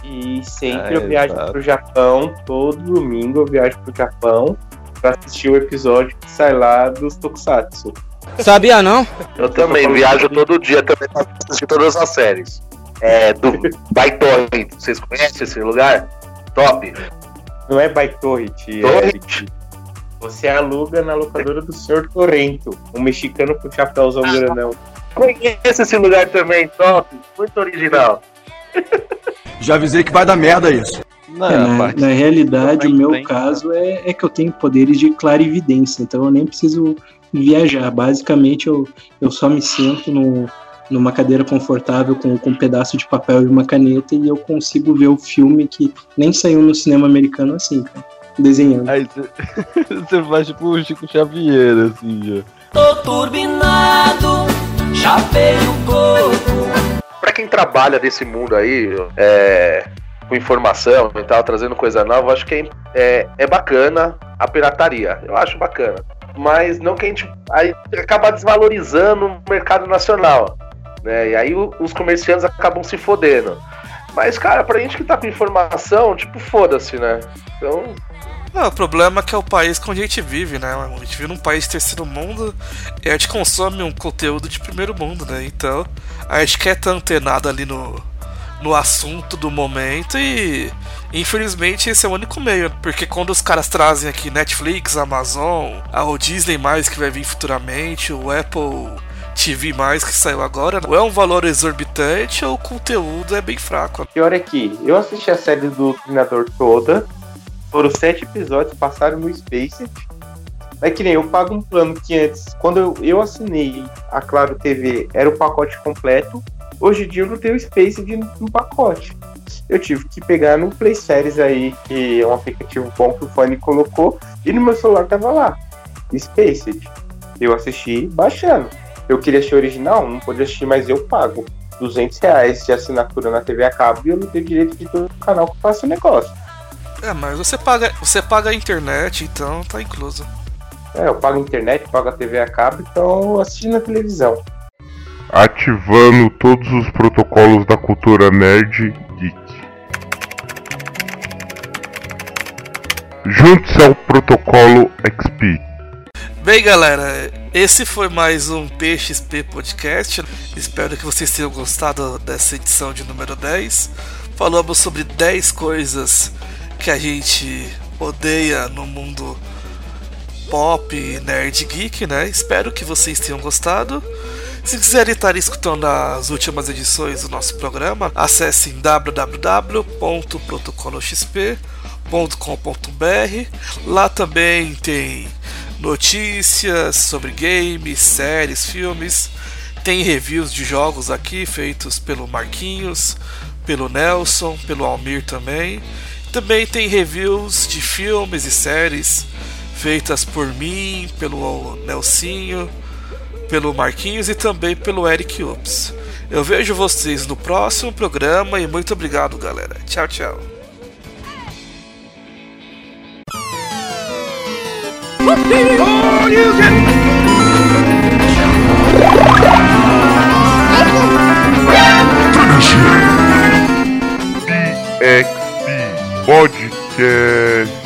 E sempre Ah, eu viajo exato. pro Japão, todo domingo eu viajo pro Japão pra assistir o episódio que sai lá dos Tokusatsu. Sabia não? Eu também viajo todo dia também pra assistir todas as séries. É, do Baitorrent. Vocês conhecem esse lugar? Top. Não é by Torrent, Torrent. Você aluga na locadora do Sr. Torrento, um mexicano com chapéuzão grandão. Conheço esse lugar também, top. Muito original. Já avisei que vai dar merda isso. Não, É, na, na realidade, o meu tem, caso é, é que eu tenho poderes de clarividência, então eu nem preciso viajar. Basicamente, eu, eu só me sento no, numa cadeira confortável com, com um pedaço de papel e uma caneta e eu consigo ver o filme que nem saiu no cinema americano assim, cara, desenhando. Aí você- faz tipo o Chico Xavier, assim, já. Tô turbinado, chapei o coco. Pra quem trabalha nesse mundo aí, é, com informação e tal, trazendo coisa nova, eu acho que é, é, é bacana a pirataria. Eu acho bacana. Mas não que a gente aí acaba desvalorizando o mercado nacional. Né? E aí os comerciantes acabam se fodendo. Mas, cara, pra gente que tá com informação, tipo, foda-se, né? Então, Não, o problema é que é o país que a gente vive, né? A gente vive num país terceiro mundo e a gente consome um conteúdo de primeiro mundo, né? Então a gente quer estar antenado ali no, no assunto do momento e infelizmente esse é o único meio. Porque quando os caras trazem aqui Netflix, Amazon, a Disney mais que vai vir futuramente, o Apple TV mais que saiu agora, ou é um valor exorbitante ou o conteúdo é bem fraco. Pior é que eu assisti a série do Treinador toda, foram sete episódios, passaram no Space. É que nem eu pago um plano que antes, quando eu, eu assinei a Claro TV, era o pacote completo. Hoje em dia eu não tenho Space de, no pacote. Eu tive que pegar no Play Series aí, que é um aplicativo bom que o fone colocou, e no meu celular tava lá, Spaced. Eu assisti baixando. eu queria assistir original, não podia assistir, mas eu pago 200 reais de assinatura na TV a cabo e eu não tenho direito de todo o canal que faça o negócio. É, mas você paga, você paga a internet, então tá incluso. É, eu pago a internet, pago a TV a cabo, então assisto na televisão. Ativando todos os protocolos da cultura nerd geek. Junte-se ao protocolo XP. Bem, galera, esse foi mais um PXP Podcast. Espero que vocês tenham gostado dessa edição de número 10. Falamos sobre 10 coisas que a gente odeia no mundo pop, nerd, geek, né? Espero que vocês tenham gostado. Se quiserem estar escutando as últimas edições do nosso programa, acessem www.protocoloxp.com.br. Lá também tem notícias sobre games, séries, filmes. Tem reviews de jogos aqui feitos pelo Marquinhos, pelo Nelson, pelo Almir também. Também tem reviews de filmes e séries feitas por mim, pelo Nelsinho, pelo Marquinhos e também pelo Eric Ups. Eu vejo vocês no próximo programa e muito obrigado, galera. Tchau, tchau. Podcast.